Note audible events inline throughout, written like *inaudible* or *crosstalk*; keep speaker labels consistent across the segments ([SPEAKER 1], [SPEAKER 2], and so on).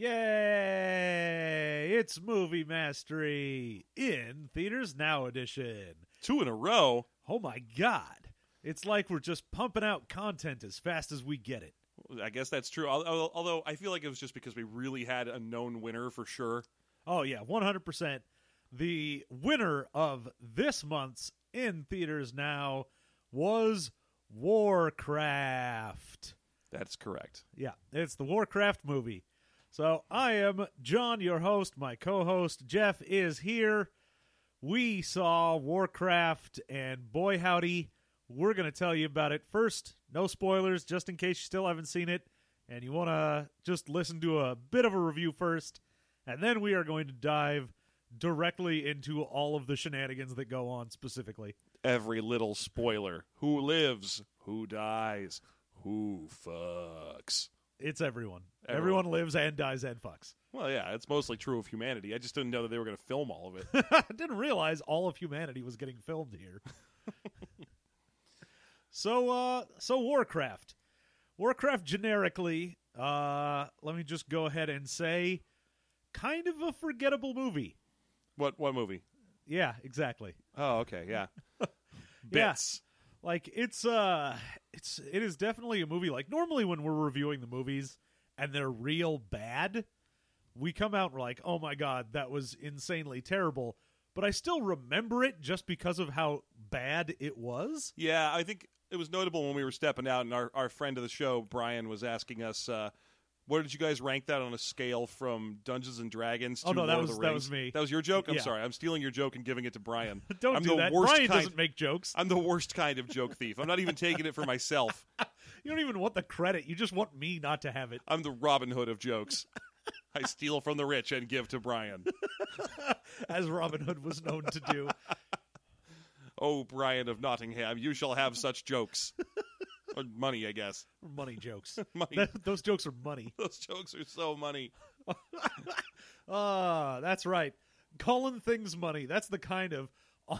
[SPEAKER 1] Yay! It's Movie Mastery in Theaters Now edition.
[SPEAKER 2] Two in a row.
[SPEAKER 1] Oh my god. It's like we're just pumping out content as fast as we get it.
[SPEAKER 2] I guess that's true. Al- al- Although I feel like it was just because we really had a known winner for sure.
[SPEAKER 1] Oh yeah, 100%. The winner of this month's in Theaters Now was Warcraft.
[SPEAKER 2] That's correct.
[SPEAKER 1] Yeah, it's the Warcraft movie. So I am John, your host. My co host Jeff is here. We saw Warcraft, and boy, howdy, we're going to tell you about it. First, no spoilers, just in case you still haven't seen it, and you want to just listen to a bit of a review first, and then we are going to dive directly into all of the shenanigans that go on specifically.
[SPEAKER 2] Every little spoiler. Who lives? Who dies? Who fucks?
[SPEAKER 1] It's everyone.
[SPEAKER 2] Everyone.
[SPEAKER 1] Everyone lives and dies and fucks.
[SPEAKER 2] Well, yeah, it's mostly true of humanity. I just didn't know that they were going to film all of it. *laughs*
[SPEAKER 1] I didn't realize all of humanity was getting filmed here. *laughs* so, uh, so Warcraft, Warcraft generically, uh, let me just go ahead and say, kind of a forgettable movie.
[SPEAKER 2] what? What movie?
[SPEAKER 1] Yeah, exactly.
[SPEAKER 2] Oh, okay, yeah. *laughs* Bits.
[SPEAKER 1] Like it's uh it's it is definitely a movie like normally when we're reviewing the movies and they're real bad, we come out and we're like, "Oh my god, that was insanely terrible." But I still remember it just because of how bad it was.
[SPEAKER 2] Yeah, I think it was notable when we were stepping out, and our, our friend of the show, Brian, was asking us, uh, "What did you guys rank that on a scale from Dungeons and Dragons?" Oh, to
[SPEAKER 1] Oh, no, that
[SPEAKER 2] Lord of
[SPEAKER 1] was-
[SPEAKER 2] the
[SPEAKER 1] that
[SPEAKER 2] Rings?
[SPEAKER 1] was me.
[SPEAKER 2] That was your joke. I'm
[SPEAKER 1] Yeah.
[SPEAKER 2] sorry. I'm stealing your joke and giving it to Brian. *laughs*
[SPEAKER 1] Don't
[SPEAKER 2] I'm
[SPEAKER 1] do
[SPEAKER 2] the
[SPEAKER 1] that.
[SPEAKER 2] Worst
[SPEAKER 1] Brian
[SPEAKER 2] kind,
[SPEAKER 1] doesn't make jokes.
[SPEAKER 2] I'm the worst kind of joke thief. I'm not even taking it for myself. *laughs*
[SPEAKER 1] You don't even want the credit. You just want me not to have it.
[SPEAKER 2] I'm the Robin Hood of jokes. *laughs* I steal from the rich and give to Brian.
[SPEAKER 1] as Robin Hood was known to do.
[SPEAKER 2] Oh, Brian of Nottingham, you shall have such jokes. Or money, I guess.
[SPEAKER 1] money jokes. *laughs*
[SPEAKER 2] Money.
[SPEAKER 1] That- those jokes are money. *laughs*
[SPEAKER 2] Those jokes are so money. *laughs*
[SPEAKER 1] Ah, that's right. Calling things money. That's the kind of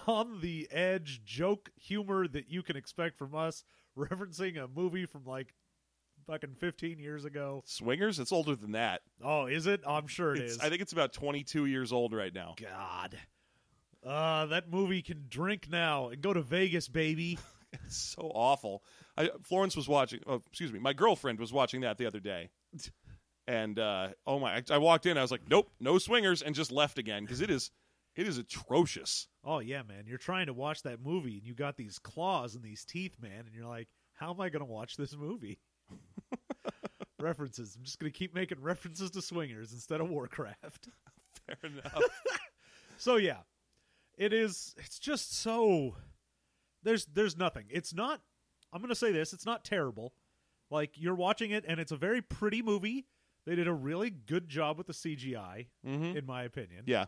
[SPEAKER 1] on the edge joke humor that you can expect from us, referencing a movie from like fucking 15 years ago.
[SPEAKER 2] Swingers? It's older than that.
[SPEAKER 1] Oh, is it? I'm sure it
[SPEAKER 2] It's-
[SPEAKER 1] is.
[SPEAKER 2] I think it's about 22 years old right now.
[SPEAKER 1] God. Uh, that movie can drink now and go to Vegas, baby. *laughs*
[SPEAKER 2] It's so awful. I, Florence was watching. Oh, excuse me. My girlfriend was watching that the other day, and uh, oh my! I, I walked in. I was like, "Nope, no swingers," and just left again because it is, it is atrocious.
[SPEAKER 1] Oh yeah, man. You're trying to watch that movie and you got these claws and these teeth, man, and you're like, how am I going to watch this movie? *laughs* references. I'm just going to keep making references to swingers instead of Warcraft. *laughs*
[SPEAKER 2] Fair enough.
[SPEAKER 1] So yeah. It is it's just so there's there's nothing. It's not I'm going to say this, it's not terrible. Like you're watching it and it's a very pretty movie. They did a really good job with the CGI in my opinion.
[SPEAKER 2] yeah.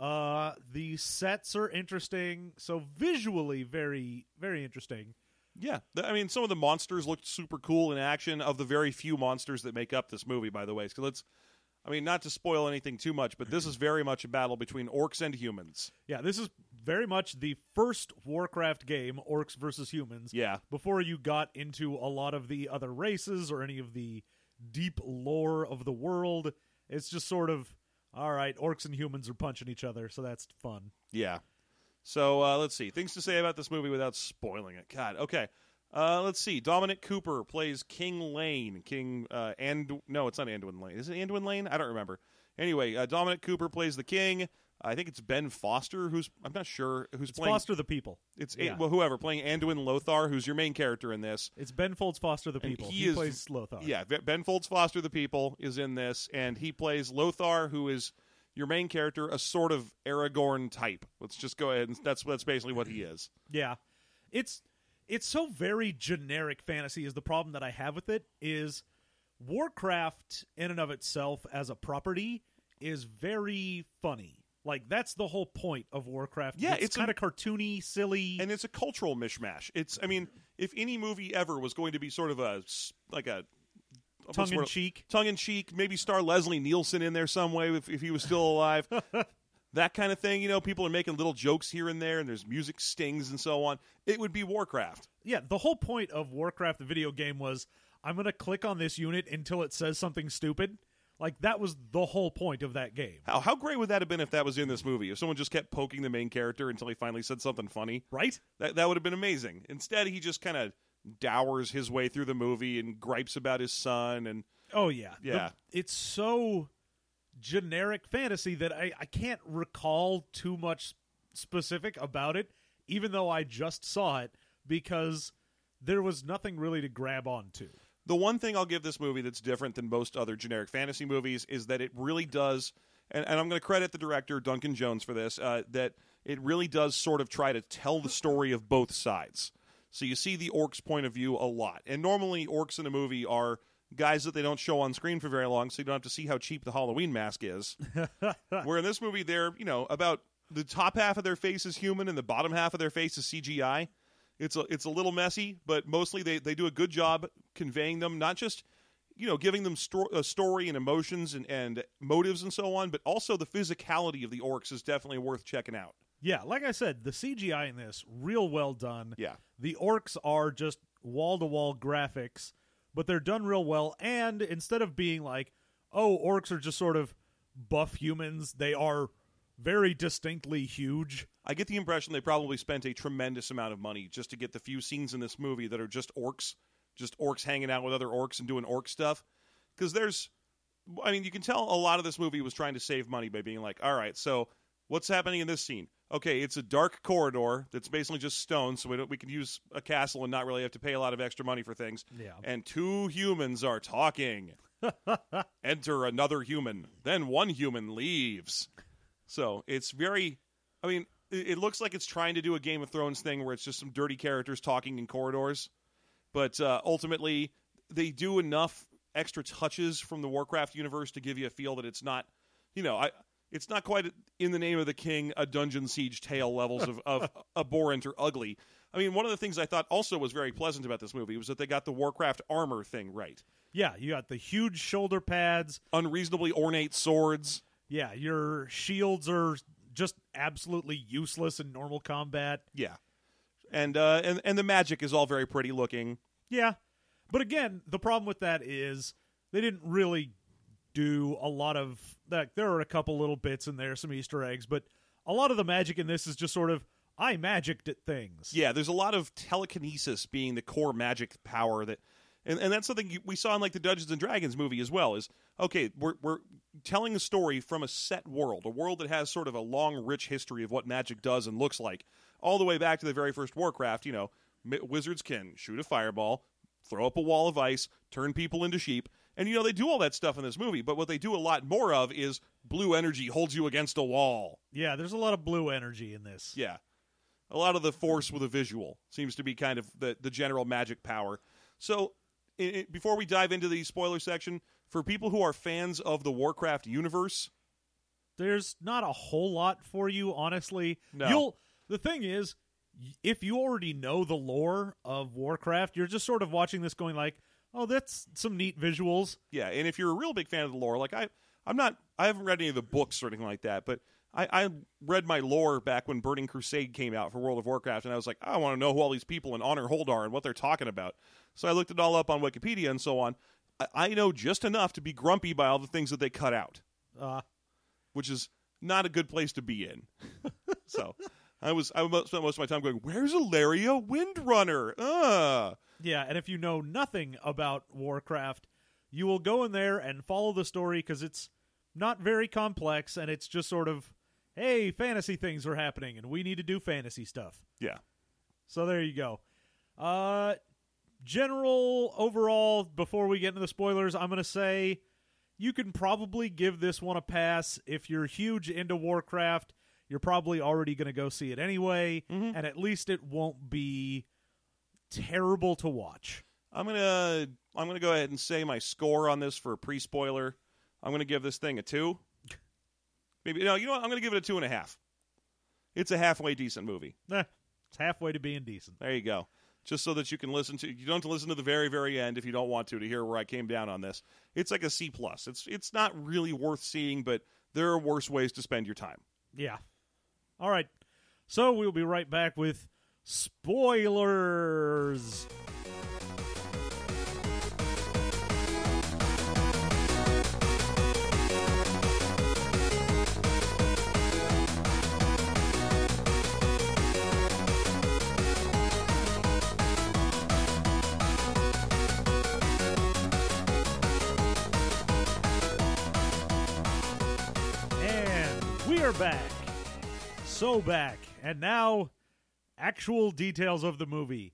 [SPEAKER 1] Uh, the sets are interesting, so visually very, very interesting.
[SPEAKER 2] Yeah, I mean, some of the monsters looked super cool in action. Of the very few monsters that make up this movie, by the way, because let's, I mean, not to spoil anything too much, but this is very much a battle between orcs and humans.
[SPEAKER 1] Yeah, this is very much the first Warcraft game, orcs versus humans.
[SPEAKER 2] Yeah.
[SPEAKER 1] before you got into a lot of the other races or any of the deep lore of the world, it's just sort of all right. Orcs and humans are punching each other, so that's fun.
[SPEAKER 2] Yeah. So uh, let's see things to say about this movie without spoiling it. God. Okay. Uh, let's see. Dominic Cooper plays King Llane. King uh, and no, it's not Anduin Llane. Is it Anduin Llane? I don't remember. Anyway, uh, Dominic Cooper plays the king. I think it's Ben Foster who's I'm not sure who's
[SPEAKER 1] It's
[SPEAKER 2] playing.
[SPEAKER 1] Foster the people.
[SPEAKER 2] It's
[SPEAKER 1] Yeah.
[SPEAKER 2] well, whoever playing Anduin Lothar, who's your main character in this.
[SPEAKER 1] It's Ben Folds Foster the
[SPEAKER 2] And
[SPEAKER 1] people.
[SPEAKER 2] he
[SPEAKER 1] He,
[SPEAKER 2] is-
[SPEAKER 1] plays Lothar.
[SPEAKER 2] Yeah, Ben Folds Foster the people is in this, and he plays Lothar, who is your main character, a sort of Aragorn type. Let's just go ahead and that's that's basically what he is.
[SPEAKER 1] Yeah. It's it's so very generic fantasy is the problem that I have with it is Warcraft in and of itself as a property is very funny. Like that's the whole point of Warcraft.
[SPEAKER 2] Yeah,
[SPEAKER 1] it's,
[SPEAKER 2] it's
[SPEAKER 1] kind of cartoony, silly.
[SPEAKER 2] and it's a cultural mishmash. It's, I mean, if any movie ever was going to be sort of a like a
[SPEAKER 1] Tongue in cheek.
[SPEAKER 2] tongue in cheek, maybe star Leslie Nielsen in there some way if, if he was still alive. *laughs* that kind of thing, you know, people are making little jokes here and there, and there's music stings and so on. It would be Warcraft.
[SPEAKER 1] yeah, the whole point of Warcraft the video game was I'm going to click on this unit until it says something stupid. Like that was the whole point of that game,
[SPEAKER 2] How how great would that have been if that was in this movie? If someone just kept poking the main character until he finally said something funny,
[SPEAKER 1] right?
[SPEAKER 2] that that would have been amazing. Instead, he just kind of dowers his way through the movie and gripes about his son and
[SPEAKER 1] Oh yeah, The-
[SPEAKER 2] Yeah.
[SPEAKER 1] it's so generic fantasy that I, I can't recall too much specific about it, even though I just saw it because there was nothing really to grab onto.
[SPEAKER 2] the one thing I'll give this movie that's different than most other generic fantasy movies is that it really does, and, and I'm going to credit the director Duncan Jones for this. Uh, that it really does sort of try to tell the story of both sides. So you see the orcs' point of view a lot, and normally orcs in a movie are guys that they don't show on screen for very long, so you don't have to see how cheap the Halloween mask is. *laughs* Where in this movie, they're you know about the top half of their face is human and the bottom half of their face is CGI. It's a it's a little messy, but mostly they, they do a good job conveying them, not just you know giving them sto- a uh, story and emotions and, and motives and so on, but also the physicality of the orcs is definitely worth checking out.
[SPEAKER 1] Yeah, like I said, the CGI in this real well done.
[SPEAKER 2] Yeah.
[SPEAKER 1] The orcs are just wall to wall graphics, but they're done real well. And instead of being like, oh, orcs are just sort of buff humans, they are very distinctly huge.
[SPEAKER 2] I get the impression they probably spent a tremendous amount of money just to get the few scenes in this movie that are just orcs, just orcs hanging out with other orcs and doing orc stuff. Because there's, I mean, you can tell a lot of this movie was trying to save money by being like, all right, so what's happening in this scene? Okay, it's a dark corridor that's basically just stone, so we, don't, we can use a castle and not really have to pay a lot of extra money for things.
[SPEAKER 1] Yeah.
[SPEAKER 2] And two humans are talking. *laughs* Enter another human. Then one human leaves. So it's very. I mean, it, it looks like it's trying to do a Game of Thrones thing where it's just some dirty characters talking in corridors, but uh, ultimately they do enough extra touches from the Warcraft universe to give you a feel that it's not, you know, I. It's not quite in the name of the king a dungeon siege tale levels of, of *laughs* abhorrent or ugly. I mean, one of the things I thought also was very pleasant about this movie was that they got the Warcraft armor thing right.
[SPEAKER 1] Yeah, you got the huge shoulder pads.
[SPEAKER 2] Unreasonably ornate swords.
[SPEAKER 1] Yeah, your shields are just absolutely useless in normal combat.
[SPEAKER 2] Yeah. And uh and and the magic is all very pretty looking.
[SPEAKER 1] Yeah. But again, the problem with that is they didn't really do a lot of like there are a couple little bits in there, some Easter eggs, but a lot of the magic in this is just sort of I magicked at things.
[SPEAKER 2] Yeah, there's a lot of telekinesis being the core magic power that and, and that's something we saw in like the Dungeons and Dragons movie as well is okay, we're we're telling a story from a set world, a world that has sort of a long rich history of what magic does and looks like, all the way back to the very first Warcraft, you know, wizards can shoot a fireball, throw up a wall of ice, turn people into sheep. And you know they do all that stuff in this movie, but what they do a lot more of is blue energy holds you against a wall.
[SPEAKER 1] Yeah, there's a lot of blue energy in this.
[SPEAKER 2] Yeah. A lot of the force with a visual seems to be kind of the, the general magic power. So, i i before we dive into the spoiler section, for people who are fans of the Warcraft universe,
[SPEAKER 1] There's not a whole lot for you, honestly.
[SPEAKER 2] No.
[SPEAKER 1] You'll the thing is, if you already know the lore of Warcraft, you're just sort of watching this going like, "Oh, that's some neat visuals."
[SPEAKER 2] yeah, and if you're a real big fan of the lore, like I, I'm not, I haven't read any of the books or anything like that, but I, I read my lore back when Burning Crusade came out for World of Warcraft, and I was like, I want to know who all these people in Honor Hold are and what they're talking about. So I looked it all up on Wikipedia and so on. I, I know just enough to be grumpy by all the things that they cut out.
[SPEAKER 1] Uh,
[SPEAKER 2] which is not a good place to be in. *laughs* so I was I spent most of my time going, "Where's Alleria Windrunner?" Uh
[SPEAKER 1] Yeah, and if you know nothing about Warcraft, you will go in there and follow the story because it's not very complex and it's just sort of, hey, fantasy things are happening and we need to do fantasy stuff.
[SPEAKER 2] yeah,
[SPEAKER 1] So there you go. Uh, general overall, before we get into the spoilers, I'm going to say you can probably give this one a pass if you're huge into Warcraft. You're probably already going to go see it anyway, and at least it won't be terrible to watch.
[SPEAKER 2] I'm gonna I'm gonna go ahead and say my score on this for a pre spoiler. I'm gonna give this thing a two. Maybe no, you know what? I'm gonna give it a two and a half. It's a halfway decent movie.
[SPEAKER 1] Eh, it's halfway to being decent.
[SPEAKER 2] There you go. Just so that you can listen to you don't have to listen to the very very end if you don't want to to hear where I came down on this. It's like a C plus. It's it's not really worth seeing, but there are worse ways to spend your time.
[SPEAKER 1] Yeah. All right. So we'll be right back with spoilers. And we are back. So back. And now actual details of the movie.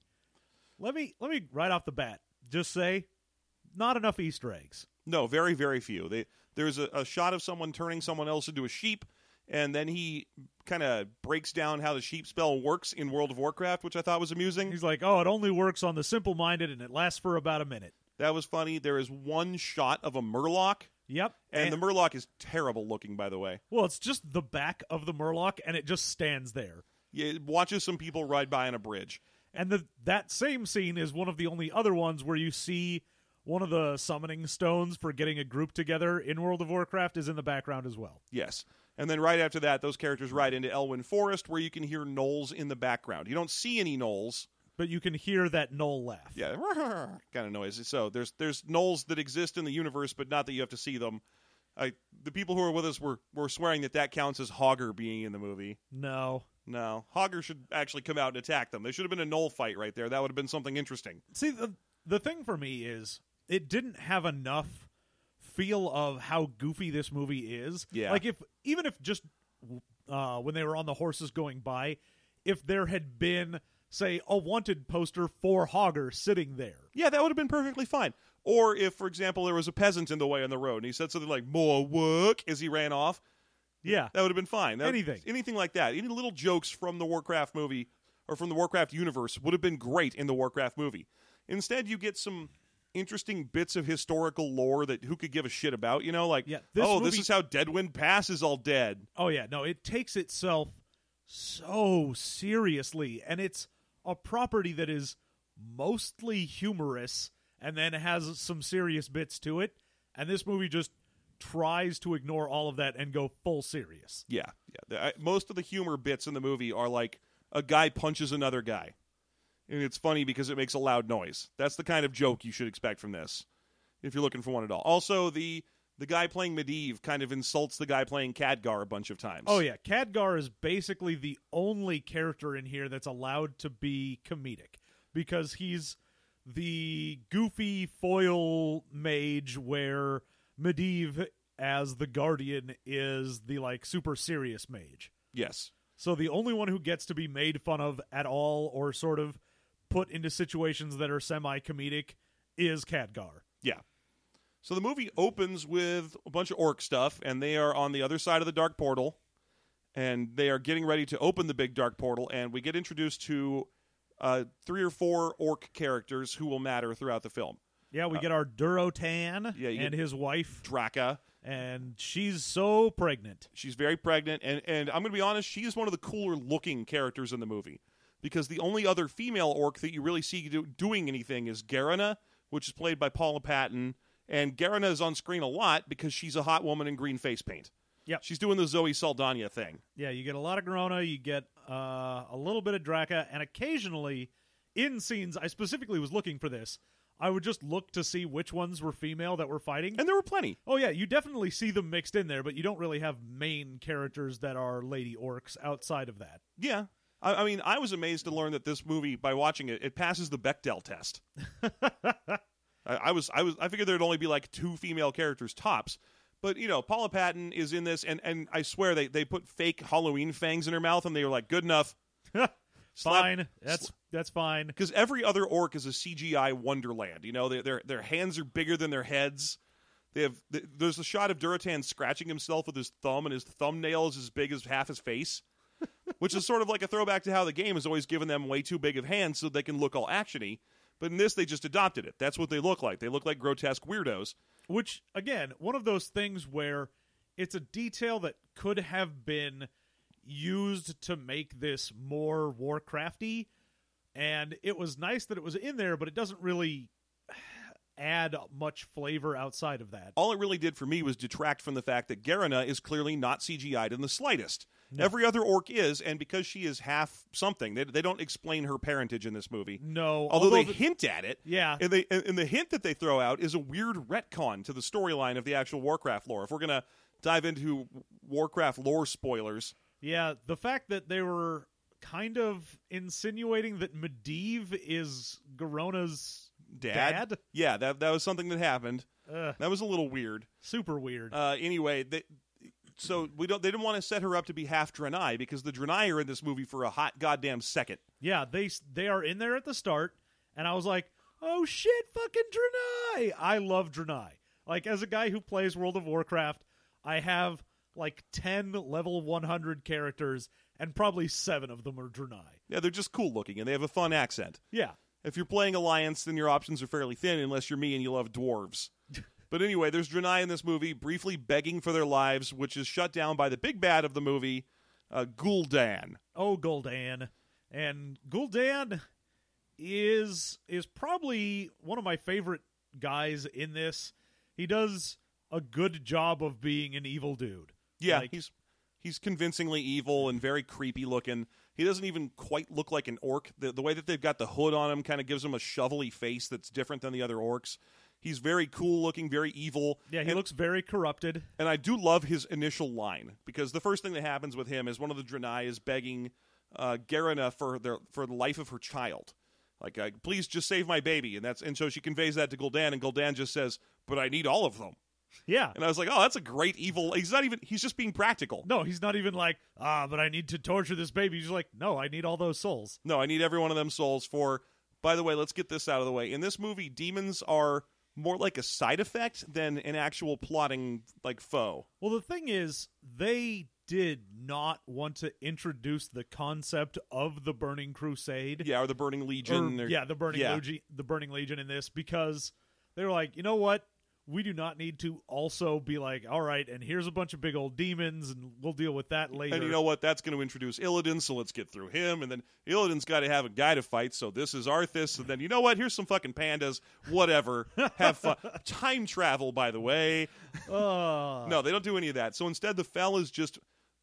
[SPEAKER 1] Let me let me right off the bat just say not enough Easter eggs.
[SPEAKER 2] No, very, very few. They, there's a, a shot of someone turning someone else into a sheep, and then he kind of breaks down how the sheep spell works in World of Warcraft, which I thought was amusing.
[SPEAKER 1] He's like, "Oh, it only works on the simple-minded and it lasts for about a minute."
[SPEAKER 2] That was funny. There is one shot of a murloc,
[SPEAKER 1] Yep.
[SPEAKER 2] and the murloc is terrible looking, by the way.
[SPEAKER 1] Well, it's just the back of the Murloc and it just stands there.
[SPEAKER 2] Yeah, it watches some people ride by on a bridge.
[SPEAKER 1] And the that same scene is one of the only other ones where you see one of the summoning stones for getting a group together in World of Warcraft is in the background as well.
[SPEAKER 2] Yes. And then right after that, those characters ride into Elwynn Forest, where you can hear gnolls in the background. You don't see any gnolls.
[SPEAKER 1] But you can hear that Gnoll laugh.
[SPEAKER 2] Yeah, *laughs* kind of noise. So there's there's gnolls that exist in the universe, but not that you have to see them. I, the people who are with us were, were swearing that that counts as Hogger being in the movie.
[SPEAKER 1] No.
[SPEAKER 2] No, Hogger should actually come out and attack them. There should have been a Gnoll fight right there. That would have been something interesting.
[SPEAKER 1] See, the, the thing for me is it didn't have enough feel of how goofy this movie is.
[SPEAKER 2] Yeah.
[SPEAKER 1] Like, if even if just uh, when they were on the horses going by, if there had been, say, a wanted poster for Hogger sitting there.
[SPEAKER 2] Yeah, that would have been perfectly fine. Or if, for example, there was a peasant in the way on the road and he said something like "more work" as he ran off,
[SPEAKER 1] Yeah.
[SPEAKER 2] that would have been fine. That-
[SPEAKER 1] Anything.
[SPEAKER 2] anything like that. Any little jokes from the Warcraft movie or from the Warcraft universe would have been great in the Warcraft movie. Instead, you get some interesting bits of historical lore that who could give a shit about. You know, like
[SPEAKER 1] Yeah, this
[SPEAKER 2] oh, this is how Deadwind Pass is all dead.
[SPEAKER 1] Oh yeah, no, it takes itself so seriously and it's a property that is mostly humorous and then has some serious bits to it and this movie just tries to ignore all of that and go full serious.
[SPEAKER 2] Yeah, yeah. Most of the humor bits in the movie are like a guy punches another guy, and it's funny because it makes a loud noise. That's the kind of joke you should expect from this, if you're looking for one at all. Also, the the guy playing Medivh kind of insults the guy playing Khadgar a bunch of times.
[SPEAKER 1] Oh yeah, Khadgar is basically the only character in here that's allowed to be comedic because he's the goofy foil mage where Medivh as the guardian is the like super serious mage.
[SPEAKER 2] yes,
[SPEAKER 1] So the only one who gets to be made fun of at all or sort of put into situations that are semi comedic is Khadgar.
[SPEAKER 2] yeah. So the movie opens with a bunch of orc stuff, and they are on the other side of the dark portal, and they are getting ready to open the big dark portal, and we get introduced to uh, three or four orc characters who will matter throughout the film.
[SPEAKER 1] Yeah, we get our Durotan
[SPEAKER 2] Uh, yeah,
[SPEAKER 1] and his wife,
[SPEAKER 2] Draka,
[SPEAKER 1] and she's so pregnant.
[SPEAKER 2] She's very pregnant, and, and I'm going to be honest, she is one of the cooler looking characters in the movie. Because the only other female orc that you really see do, doing anything is Garona, which is played by Paula Patton. And Garona is on screen a lot because she's a hot woman in green face paint.
[SPEAKER 1] Yeah,
[SPEAKER 2] She's doing the Zoe Saldana thing.
[SPEAKER 1] Yeah, you get a lot of Garona, you get uh, a little bit of Draka, and occasionally in scenes, I specifically was looking for this. I would just look to see which ones were female that were fighting.
[SPEAKER 2] And there were plenty.
[SPEAKER 1] oh yeah, you definitely see them mixed in there, but you don't really have main characters that are lady orcs outside of that.
[SPEAKER 2] Yeah. I, I mean, I was amazed to learn that this movie, by watching it, it passes the Bechdel test. *laughs* I, I was, I was, I figured there'd only be like two female characters tops, but you know, Paula Patton is in this, and and I swear they they put fake Halloween fangs in her mouth, and they were like, good enough. *laughs*
[SPEAKER 1] fine, that's that's fine.
[SPEAKER 2] because every other orc is a CGI wonderland. You know, their their their hands are bigger than their heads. They have th- there's a shot of Durotan scratching himself with his thumb, and his thumbnail is as big as half his face, *laughs* which is sort of like a throwback to how the game has always given them way too big of hands so they can look all actiony. But in this, they just adopted it. That's what they look like. They look like grotesque weirdos.
[SPEAKER 1] Which again, one of those things where it's a detail that could have been used to make this more Warcrafty, and it was nice that it was in there, but it doesn't really add much flavor outside of that.
[SPEAKER 2] All it really did for me was detract from the fact that Garona is clearly not CGI'd in the slightest. Every other orc is, and because she is half something, they, they don't explain her parentage in this movie.
[SPEAKER 1] No,
[SPEAKER 2] although, they
[SPEAKER 1] the-
[SPEAKER 2] hint at it.
[SPEAKER 1] Yeah.
[SPEAKER 2] and they and, and the hint that they throw out is a weird retcon to the storyline of the actual Warcraft lore. If we're gonna dive into Warcraft lore spoilers,
[SPEAKER 1] yeah, the fact that they were kind of insinuating that Medivh is Garona's
[SPEAKER 2] Dad,
[SPEAKER 1] Dad?
[SPEAKER 2] yeah, that that was something that happened.
[SPEAKER 1] Ugh,
[SPEAKER 2] That was a little weird.
[SPEAKER 1] super weird.
[SPEAKER 2] Uh, anyway, they, so we don't. They didn't want to set her up to be half Draenei because the Draenei are in this movie for a hot goddamn second.
[SPEAKER 1] Yeah, they they are in there at the start, and I was like, "Oh shit, fucking Draenei!" I love Draenei. Like as a guy who plays World of Warcraft, I have like ten level 100 characters, and probably seven of them are Draenei.
[SPEAKER 2] Yeah, they're just cool looking and they have a fun accent.
[SPEAKER 1] Yeah,
[SPEAKER 2] If you're playing Alliance, then your options are fairly thin unless you're me and you love dwarves. *laughs* but anyway, there's Draenei in this movie briefly begging for their lives, which is shut down by the big bad of the movie, uh, Gul'dan.
[SPEAKER 1] oh Gul'dan, and Gul'dan is is probably one of my favorite guys in this. He does a good job of being an evil dude.
[SPEAKER 2] Yeah,
[SPEAKER 1] Like-
[SPEAKER 2] he's he's convincingly evil and very creepy looking. He doesn't even quite look like an orc. The, the way that they've got the hood on him kind of gives him a shovelly face that's different than the other orcs. He's very cool looking, very evil.
[SPEAKER 1] Yeah, he
[SPEAKER 2] and,
[SPEAKER 1] looks very corrupted.
[SPEAKER 2] and I do love his initial line because the first thing that happens with him is one of the Draenei is begging uh, Garona for their for the life of her child. Like, uh, please just save my baby, and that's and so she conveys that to Gul'dan, and Gul'dan just says, "But I need all of them."
[SPEAKER 1] Yeah.
[SPEAKER 2] And I was like, "Oh, that's a great evil." He's not even. He's just being practical.
[SPEAKER 1] No, he's not even like, ah, but I need to torture this baby. He's like, no, I need all those souls.
[SPEAKER 2] No, I need every one of them souls for. By the way, let's get this out of the way. In this movie, demons are more like a side effect than an actual plotting like foe.
[SPEAKER 1] Well, the thing is, they did not want to introduce the concept of the Burning Crusade.
[SPEAKER 2] Yeah, or the Burning Legion.
[SPEAKER 1] Or-
[SPEAKER 2] or-
[SPEAKER 1] yeah, the Burning
[SPEAKER 2] yeah.
[SPEAKER 1] Legion, the Burning Legion in this because they were like, you know what? We do not need to also be like, all right, and here's a bunch of big old demons, and we'll deal with that later.
[SPEAKER 2] And you know what? That's going to introduce Illidan, so let's get through him. And then Illidan's got to have a guy to fight, so this is Arthas. And then you know what? Here's some fucking pandas. Whatever. *laughs* have fun. Time travel, by the way.
[SPEAKER 1] Uh,
[SPEAKER 2] No, they don't do any of that. So instead, the Fel is just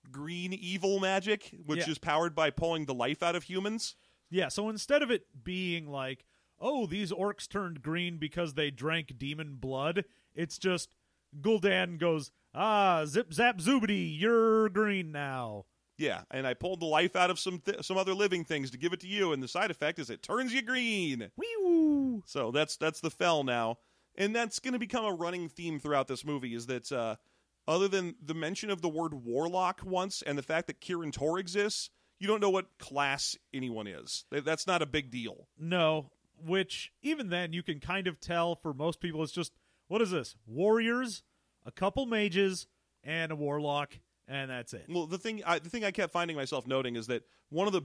[SPEAKER 2] green evil magic, which
[SPEAKER 1] Yeah.
[SPEAKER 2] is powered by pulling the life out of humans.
[SPEAKER 1] Yeah, so instead of it being like, oh, these orcs turned green because they drank demon blood, it's just Gul'dan goes, ah, zip zap zoobity, you're green now.
[SPEAKER 2] Yeah, and I pulled the life out of some th- some other living things to give it to you, and the side effect is it turns you green.
[SPEAKER 1] Wee
[SPEAKER 2] So that's that's the Fel now, and that's going to become a running theme throughout this movie. Is that uh, other than the mention of the word warlock once and the fact that Kirin Tor exists, you don't know what class anyone is. That's not a big deal.
[SPEAKER 1] No, which even then you can kind of tell for most people it's just, what is this? Warriors, a couple mages, and a warlock, and that's it.
[SPEAKER 2] Well, the thing I, the thing I kept finding myself noting is that one of the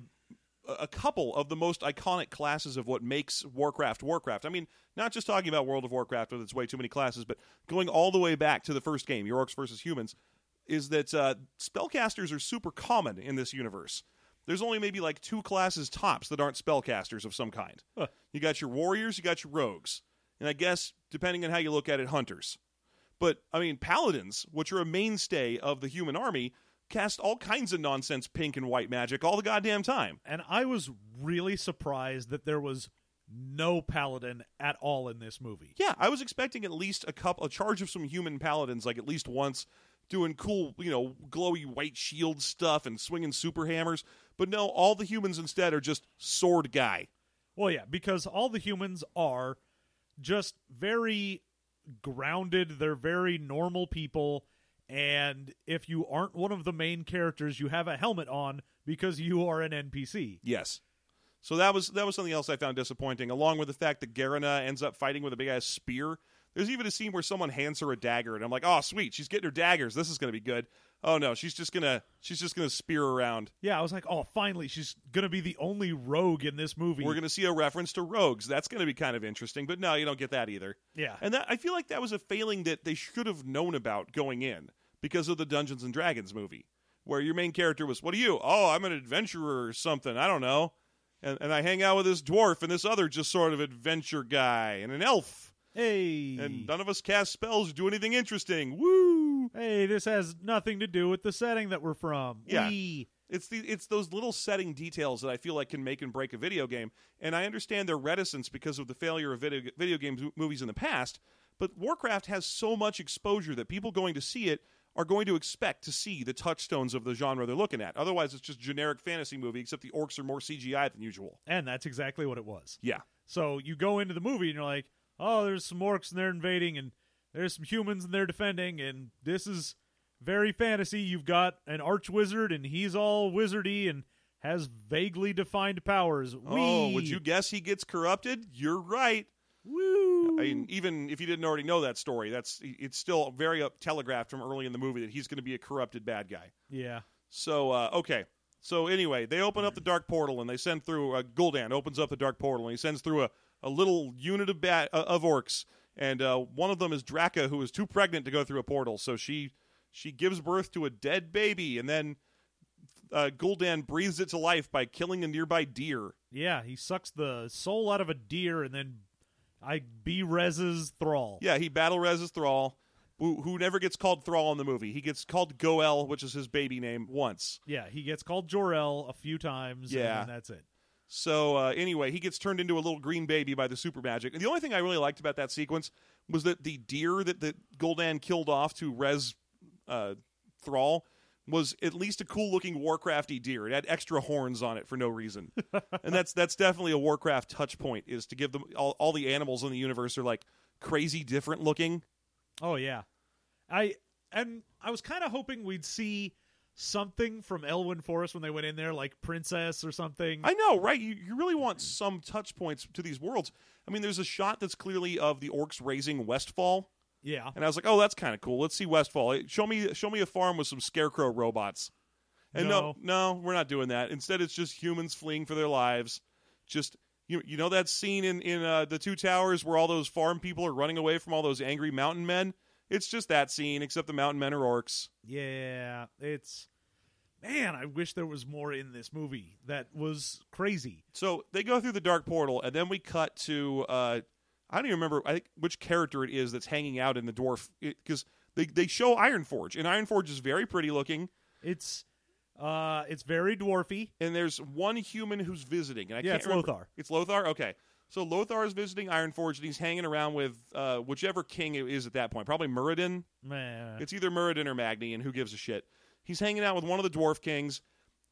[SPEAKER 2] a couple of the most iconic classes of what makes Warcraft Warcraft. I mean, not just talking about World of Warcraft with its way too many classes, but going all the way back to the first game, your orcs versus humans, is that uh, spellcasters are super common in this universe. There's only maybe like two classes tops that aren't spellcasters of some kind.
[SPEAKER 1] Huh.
[SPEAKER 2] You got your warriors, you got your rogues, and I guess depending on how you look at it, hunters. But I mean, paladins, which are a mainstay of the human army, cast all kinds of nonsense pink and white magic all the goddamn time.
[SPEAKER 1] And I was really surprised that there was no paladin at all in this movie.
[SPEAKER 2] Yeah, I was expecting at least a couple, a charge of some human paladins, like at least once, doing cool, you know, glowy white shield stuff and swinging super hammers. But no, all the humans instead are just sword guy.
[SPEAKER 1] Well, yeah, because all the humans are just very grounded. They're very normal people. And if you aren't one of the main characters, you have a helmet on because you are an NPC.
[SPEAKER 2] Yes. So that was that was something else I found disappointing, along with the fact that Garona ends up fighting with a big ass spear. There's even a scene where someone hands her a dagger, and I'm like, oh sweet, she's getting her daggers. This is going to be good. Oh no, she's just gonna she's just gonna spear around.
[SPEAKER 1] Yeah, I was like, oh, finally, she's to be the only rogue in this movie.
[SPEAKER 2] We're gonna see a reference to rogues. That's going to be kind of interesting. But no, you don't get that either.
[SPEAKER 1] yeah.
[SPEAKER 2] And that I feel like that was a failing that they should have known about going in because of the Dungeons and Dragons movie, where your main character was, "What are you? Oh, I'm an adventurer or something. I don't know." And, and I hang out with this dwarf and this other just sort of adventure guy and an elf,
[SPEAKER 1] hey.
[SPEAKER 2] and none of us cast spells or do anything interesting. Woo!
[SPEAKER 1] hey, this has nothing to do with the setting that we're from.
[SPEAKER 2] Yeah.
[SPEAKER 1] Wee.
[SPEAKER 2] It's the it's those little setting details that I feel like can make and break a video game, and I understand their reticence because of the failure of video video games movies in the past. But Warcraft has so much exposure that people going to see it are going to expect to see the touchstones of the genre they're looking at. Otherwise, it's just generic fantasy movie, except the orcs are more CGI than usual.
[SPEAKER 1] And that's exactly what it was.
[SPEAKER 2] Yeah,
[SPEAKER 1] So you go into the movie and you're like, oh, there's some orcs and they're invading, and there's some humans and they're defending, and this is very fantasy. You've got an arch wizard, and he's all wizardy and has vaguely defined powers.
[SPEAKER 2] Oh, would you guess he gets corrupted? You're right.
[SPEAKER 1] Woo!
[SPEAKER 2] I mean, even if you didn't already know that story, that's it's still very up telegraphed from early in the movie that he's going to be a corrupted bad guy.
[SPEAKER 1] yeah.
[SPEAKER 2] So uh, okay. So anyway, they open up the dark portal and they send through. Uh, Gul'dan opens up the dark portal and he sends through a, a little unit of bat uh, of orcs, and uh, one of them is Draka, who is too pregnant to go through a portal. So she she gives birth to a dead baby, and then uh, Gul'dan breathes it to life by killing a nearby deer.
[SPEAKER 1] Yeah, he sucks the soul out of a deer and then I be Rez's thrall.
[SPEAKER 2] Yeah, he battle reses Thrall, who, who never gets called Thrall in the movie. He gets called Go'el, which is his baby name, once.
[SPEAKER 1] Yeah, he gets called Jor-El a few times
[SPEAKER 2] Yeah.
[SPEAKER 1] and that's it.
[SPEAKER 2] So uh, anyway, he gets turned into a little green baby by the super magic. And the only thing I really liked about that sequence was that the deer that, that Gul'dan killed off to res uh, Thrall was at least a cool looking Warcrafty deer. It had extra horns on it for no reason, *laughs* and that's that's definitely a Warcraft touch point is to give them all, all the animals in the universe are like crazy different looking.
[SPEAKER 1] Oh yeah. I and I was kind of hoping we'd see something from Elwynn Forest when they went in there like princess or something.
[SPEAKER 2] I know, right? You, you really want some touch points to these worlds. I mean, there's a shot that's clearly of the orcs raising Westfall.
[SPEAKER 1] yeah.
[SPEAKER 2] And I was like, "Oh, that's kind of cool. Let's see Westfall. Show me, show me a farm with some scarecrow robots." And no, no, we're not doing that. Instead, it's just humans fleeing for their lives. Just you, you know that scene in in uh, the Two Towers where all those farm people are running away from all those angry mountain men. It's just that scene, except the mountain men are orcs.
[SPEAKER 1] Yeah, it's man, I wish there was more in this movie that was crazy.
[SPEAKER 2] So they go through the dark portal, and then we cut to uh, I don't even remember I think which character it is that's hanging out in the dwarf because they they show Ironforge, and Ironforge is very pretty looking.
[SPEAKER 1] It's uh it's very dwarfy.
[SPEAKER 2] and there's one human who's visiting. And I
[SPEAKER 1] Yeah,
[SPEAKER 2] can't
[SPEAKER 1] it's
[SPEAKER 2] remember-
[SPEAKER 1] Lothar.
[SPEAKER 2] It's Lothar. Okay, so Lothar is visiting Ironforge, and he's hanging around with uh, whichever king it is at that point. Probably Muradin.
[SPEAKER 1] Man.
[SPEAKER 2] It's either Muradin or Magni, and who gives a shit? He's hanging out with one of the dwarf kings,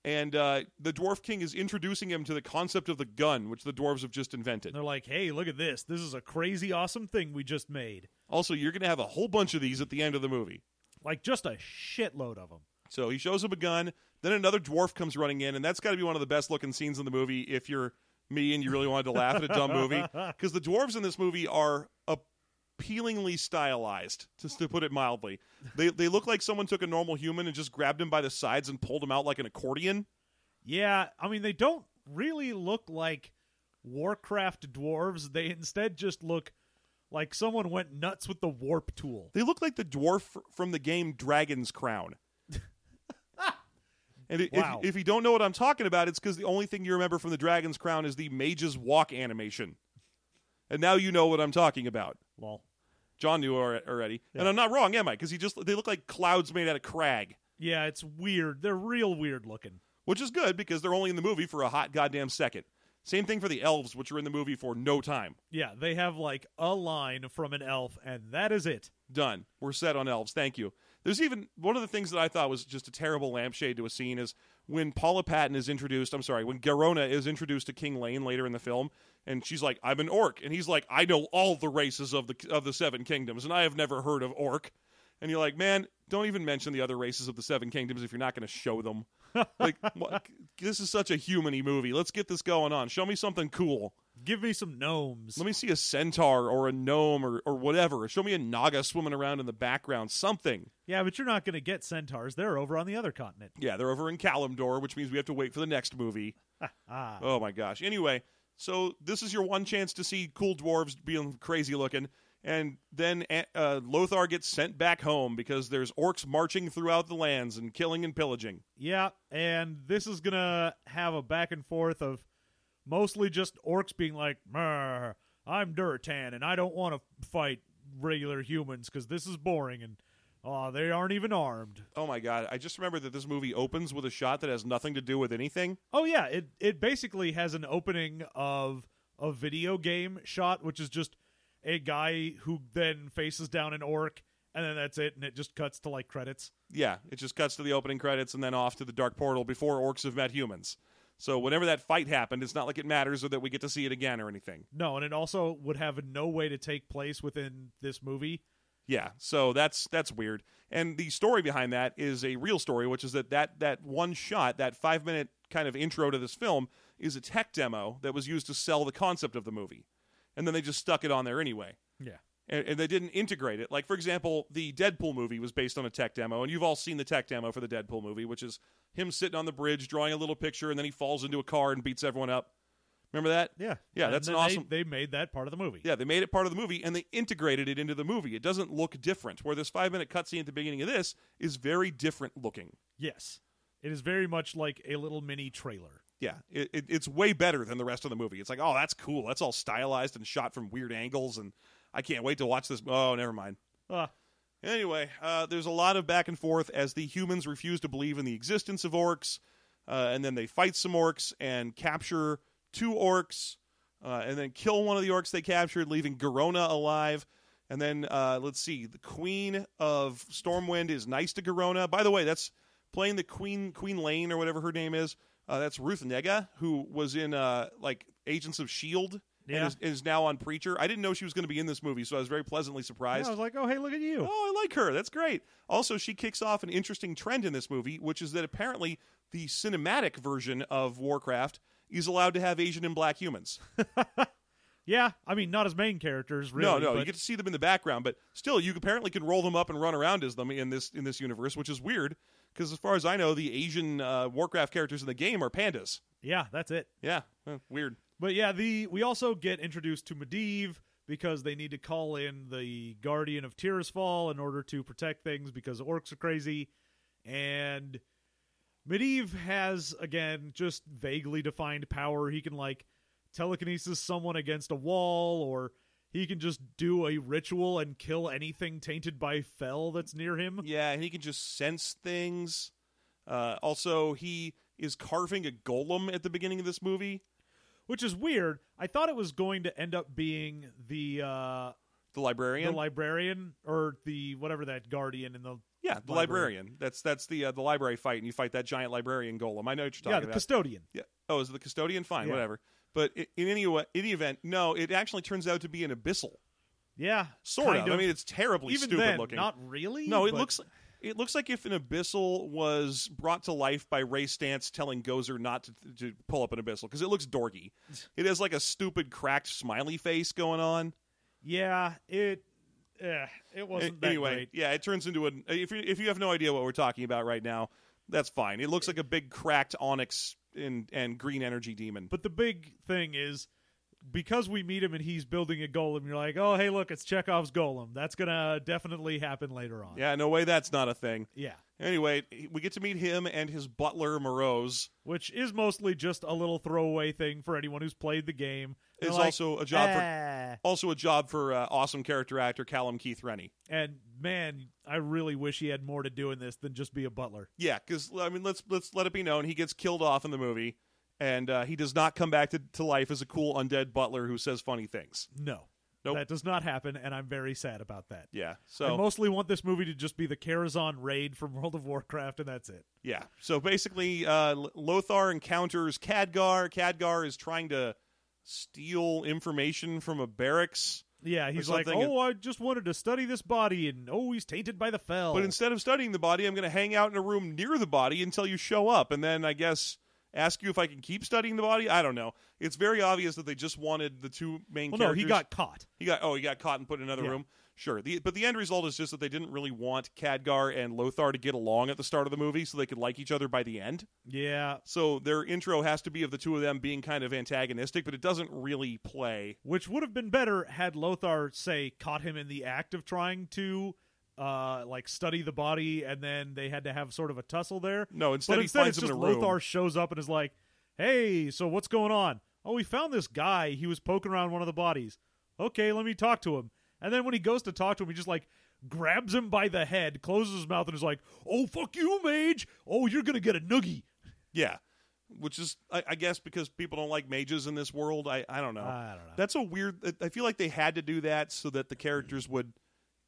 [SPEAKER 2] and uh, the dwarf king is introducing him to the concept of the gun, which the dwarves have just invented.
[SPEAKER 1] They're like, "Hey, look at this. This is a crazy awesome thing we just made."
[SPEAKER 2] Also, you're going to have a whole bunch of these at the end of the movie.
[SPEAKER 1] Like just a shitload of them.
[SPEAKER 2] So he shows him a gun. Then another dwarf comes running in, and that's got to be one of the best looking scenes in the movie. If you're me and you really wanted to laugh at a dumb movie, *laughs* because the dwarves in this movie are appealingly stylized, just to put it mildly. They they look like someone took a normal human and just grabbed him by the sides and pulled him out like an accordion.
[SPEAKER 1] Yeah, I mean they don't really look like Warcraft dwarves. They instead just look like someone went nuts with the warp tool.
[SPEAKER 2] They look like the dwarf from the game Dragon's Crown. And
[SPEAKER 1] Wow.
[SPEAKER 2] if, if you don't know what I'm talking about, it's because the only thing you remember from the Dragon's Crown is the Mage's Walk animation. And now you know what I'm talking about.
[SPEAKER 1] Lol.
[SPEAKER 2] John knew alre- already, and I'm not wrong, am I? Because he just they look like clouds made out of crag,
[SPEAKER 1] Yeah, it's weird. They're real weird looking.
[SPEAKER 2] which is good because they're only in the movie for a hot goddamn second. Same thing for the elves, which are in the movie for no time.
[SPEAKER 1] Yeah, they have like a line from an elf, and that is it.
[SPEAKER 2] Done. We're set on elves. Thank you. There's even one of the things that I thought was just a terrible lampshade to a scene is when Paula Patton is introduced. I'm sorry, when Garona is introduced to King Llane later in the film, and she's like, "I'm an orc," and he's like, "I know all the races of the of the Seven Kingdoms, and I have never heard of orc." And you're like, "Man, don't even mention the other races of the Seven Kingdoms if you're not going to show them." *laughs* like, what, this is such a humany movie. Let's get this going on. Show me something cool.
[SPEAKER 1] Give me some gnomes.
[SPEAKER 2] Let me see a centaur or a gnome or, or whatever. Show me a naga swimming around in the background. Something.
[SPEAKER 1] yeah, but you're not going to get centaurs. They're over on the other continent.
[SPEAKER 2] Yeah, they're over in Kalimdor, which means we have to wait for the next movie. *laughs*
[SPEAKER 1] Ah,
[SPEAKER 2] Oh my gosh. Anyway, so this is your one chance to see cool dwarves being crazy looking. And then uh, Lothar gets sent back home because there's orcs marching throughout the lands and killing and pillaging.
[SPEAKER 1] yeah, and this is going to have a back and forth of mostly just orcs being like, I'm Durotan, and I don't want to fight regular humans because this is boring, and oh, they aren't even armed.
[SPEAKER 2] Oh my god. I just remember that this movie opens with a shot that has nothing to do with anything.
[SPEAKER 1] Oh yeah, it it basically has an opening of a video game shot, which is just a guy who then faces down an orc, and then that's it, and it just cuts to like credits.
[SPEAKER 2] Yeah, it just cuts to the opening credits and then off to the dark portal before orcs have met humans. So whenever that fight happened, it's not like it matters or that we get to see it again or anything.
[SPEAKER 1] No, and it also would have no way to take place within this movie
[SPEAKER 2] Yeah, so that's that's weird. And the story behind that is a real story, which is that that that one shot, that five minute kind of intro to this film, is a tech demo that was used to sell the concept of the movie, and then they just stuck it on there anyway.
[SPEAKER 1] Yeah.
[SPEAKER 2] And, and they didn't integrate it. Like for example, the Deadpool movie was based on a tech demo, and you've all seen the tech demo for the Deadpool movie, which is him sitting on the bridge drawing a little picture, and then he falls into a car and beats everyone up. Remember that?
[SPEAKER 1] Yeah.
[SPEAKER 2] Yeah,
[SPEAKER 1] And
[SPEAKER 2] that's an
[SPEAKER 1] then they-
[SPEAKER 2] awesome-
[SPEAKER 1] They, made that part of the movie.
[SPEAKER 2] Yeah, they made it part of the movie and they integrated it into the movie. It doesn't look different. Where this five minute cutscene at the beginning of this is very different looking.
[SPEAKER 1] Yes. It is very much like a little mini trailer.
[SPEAKER 2] Yeah, it, it, it's way better than the rest of the movie. It's like, oh, that's cool. That's all stylized and shot from weird angles, and I can't wait to watch this. Oh, never mind.
[SPEAKER 1] Uh,
[SPEAKER 2] Anyway, uh, there's a lot of back and forth as the humans refuse to believe in the existence of orcs, uh, and then they fight some orcs and capture two orcs, uh, and then kill one of the orcs they captured, leaving Garona alive. And then uh, let's see, the Queen of Stormwind is nice to Garona. By the way, that's playing the Queen Queen Llane or whatever her name is. Uh, that's Ruth Negga, who was in uh, like Agents of Shield.
[SPEAKER 1] Yeah.
[SPEAKER 2] And is, is now on Preacher. I didn't know she was going to be in this movie, so I was very pleasantly surprised.
[SPEAKER 1] I was like, oh, hey, look at you.
[SPEAKER 2] Oh, I like her. That's great. Also, she kicks off an interesting trend in this movie, which is that apparently the cinematic version of Warcraft is allowed to have Asian and black humans. *laughs*
[SPEAKER 1] Yeah. I mean, not as main characters, really.
[SPEAKER 2] no, no,
[SPEAKER 1] but
[SPEAKER 2] you get to see them in the background, but still, you apparently can roll them up and run around as them in this in this universe, which is weird because, as far as I know, the Asian uh, Warcraft characters in the game are pandas.
[SPEAKER 1] Yeah, that's it.
[SPEAKER 2] Yeah, eh, weird.
[SPEAKER 1] But yeah, the we also get introduced to Medivh because they need to call in the Guardian of Tirisfal in order to protect things because orcs are crazy. And Medivh has again just vaguely defined power. He can like telekinesis someone against a wall or he can just do a ritual and kill anything tainted by Fell that's near him.
[SPEAKER 2] Yeah, he can just sense things. Uh, also, he is carving a golem at the beginning of this movie.
[SPEAKER 1] Which is weird. I thought it was going to end up being the uh
[SPEAKER 2] The librarian.
[SPEAKER 1] the librarian or the whatever that guardian in the
[SPEAKER 2] Yeah, the
[SPEAKER 1] Library.
[SPEAKER 2] librarian. That's that's the uh, the library fight, and you fight that giant librarian golem. I know what you're talking about.
[SPEAKER 1] yeah the
[SPEAKER 2] about.
[SPEAKER 1] custodian.
[SPEAKER 2] yeah. Oh, is it the custodian? Fine,
[SPEAKER 1] Yeah.
[SPEAKER 2] whatever. But in any wa- any event, no, it actually turns out to be an abyssal.
[SPEAKER 1] Yeah,
[SPEAKER 2] Sort
[SPEAKER 1] kind
[SPEAKER 2] of. I mean, it's terribly
[SPEAKER 1] even
[SPEAKER 2] stupid
[SPEAKER 1] then,
[SPEAKER 2] looking.
[SPEAKER 1] not really.
[SPEAKER 2] no, it looks it looks like if an abyssal was brought to life by Ray Stantz telling Gozer not to, to pull up an abyssal because it looks dorky. It has like a stupid cracked smiley face going on.
[SPEAKER 1] Yeah, it. Eh, it wasn't that
[SPEAKER 2] anyway,
[SPEAKER 1] great.
[SPEAKER 2] yeah, it turns into an. If you, if you have no idea what we're talking about right now, that's fine. It looks like a big cracked onyx and and green energy demon.
[SPEAKER 1] But the big thing is because we meet him and he's building a golem. You're like, oh, hey, look, it's Chekhov's golem. That's gonna definitely happen later on.
[SPEAKER 2] yeah, no way, that's not a thing.
[SPEAKER 1] yeah.
[SPEAKER 2] Anyway, we get to meet him and his butler Moroes.
[SPEAKER 1] Which is mostly just a little throwaway thing for anyone who's played the game.
[SPEAKER 2] Is
[SPEAKER 1] like,
[SPEAKER 2] also a job for also a job for uh, awesome character actor Callum Keith Rennie.
[SPEAKER 1] And man, I really wish he had more to do in this than just be a butler.
[SPEAKER 2] Yeah, because I mean, let's let's let it be known he gets killed off in the movie, and uh, he does not come back to, to life as a cool undead butler who says funny things.
[SPEAKER 1] No.
[SPEAKER 2] Nope.
[SPEAKER 1] That does not happen, and I'm very sad about that.
[SPEAKER 2] Yeah, So I
[SPEAKER 1] mostly want this movie to just be the Karazhan raid from *laughs* World of Warcraft, and that's it.
[SPEAKER 2] yeah, so basically, uh, Lothar encounters Khadgar. Khadgar is trying to steal information from a barracks.
[SPEAKER 1] Yeah, he's like, oh, I just wanted to study this body, and oh, he's tainted by the Fel.
[SPEAKER 2] But instead of studying the body, I'm going to hang out in a room near the body until you show up, and then I guess ask you if I can keep studying the body. I don't know. It's very obvious that they just wanted the two main
[SPEAKER 1] well, no,
[SPEAKER 2] characters.
[SPEAKER 1] he got caught.
[SPEAKER 2] He got oh he got caught and put in another
[SPEAKER 1] Yeah.
[SPEAKER 2] room. Sure. The, but the end result is just that they didn't really want Khadgar and Lothar to get along at the start of the movie so they could like each other by the end.
[SPEAKER 1] Yeah,
[SPEAKER 2] So their intro has to be of the two of them being kind of antagonistic, but it doesn't really play.
[SPEAKER 1] which would have been better had Lothar, say, caught him in the act of trying to, uh, like study the body, and then they had to have sort of a tussle there.
[SPEAKER 2] No, instead
[SPEAKER 1] but
[SPEAKER 2] he
[SPEAKER 1] instead,
[SPEAKER 2] finds
[SPEAKER 1] it's
[SPEAKER 2] him
[SPEAKER 1] just
[SPEAKER 2] in a room.
[SPEAKER 1] Lothar shows up and is like, "Hey, so what's going on? Oh, we found this guy. He was poking around one of the bodies. Okay, let me talk to him." And then when he goes to talk to him, he just like grabs him by the head, closes his mouth, and is like, "Oh, fuck you, mage! Oh, you're gonna get a noogie."
[SPEAKER 2] Yeah. Which is, I, I guess, because people don't like mages in this world. I, I don't know.
[SPEAKER 1] I don't know.
[SPEAKER 2] That's a weird. I feel like they had to do that so that the characters would,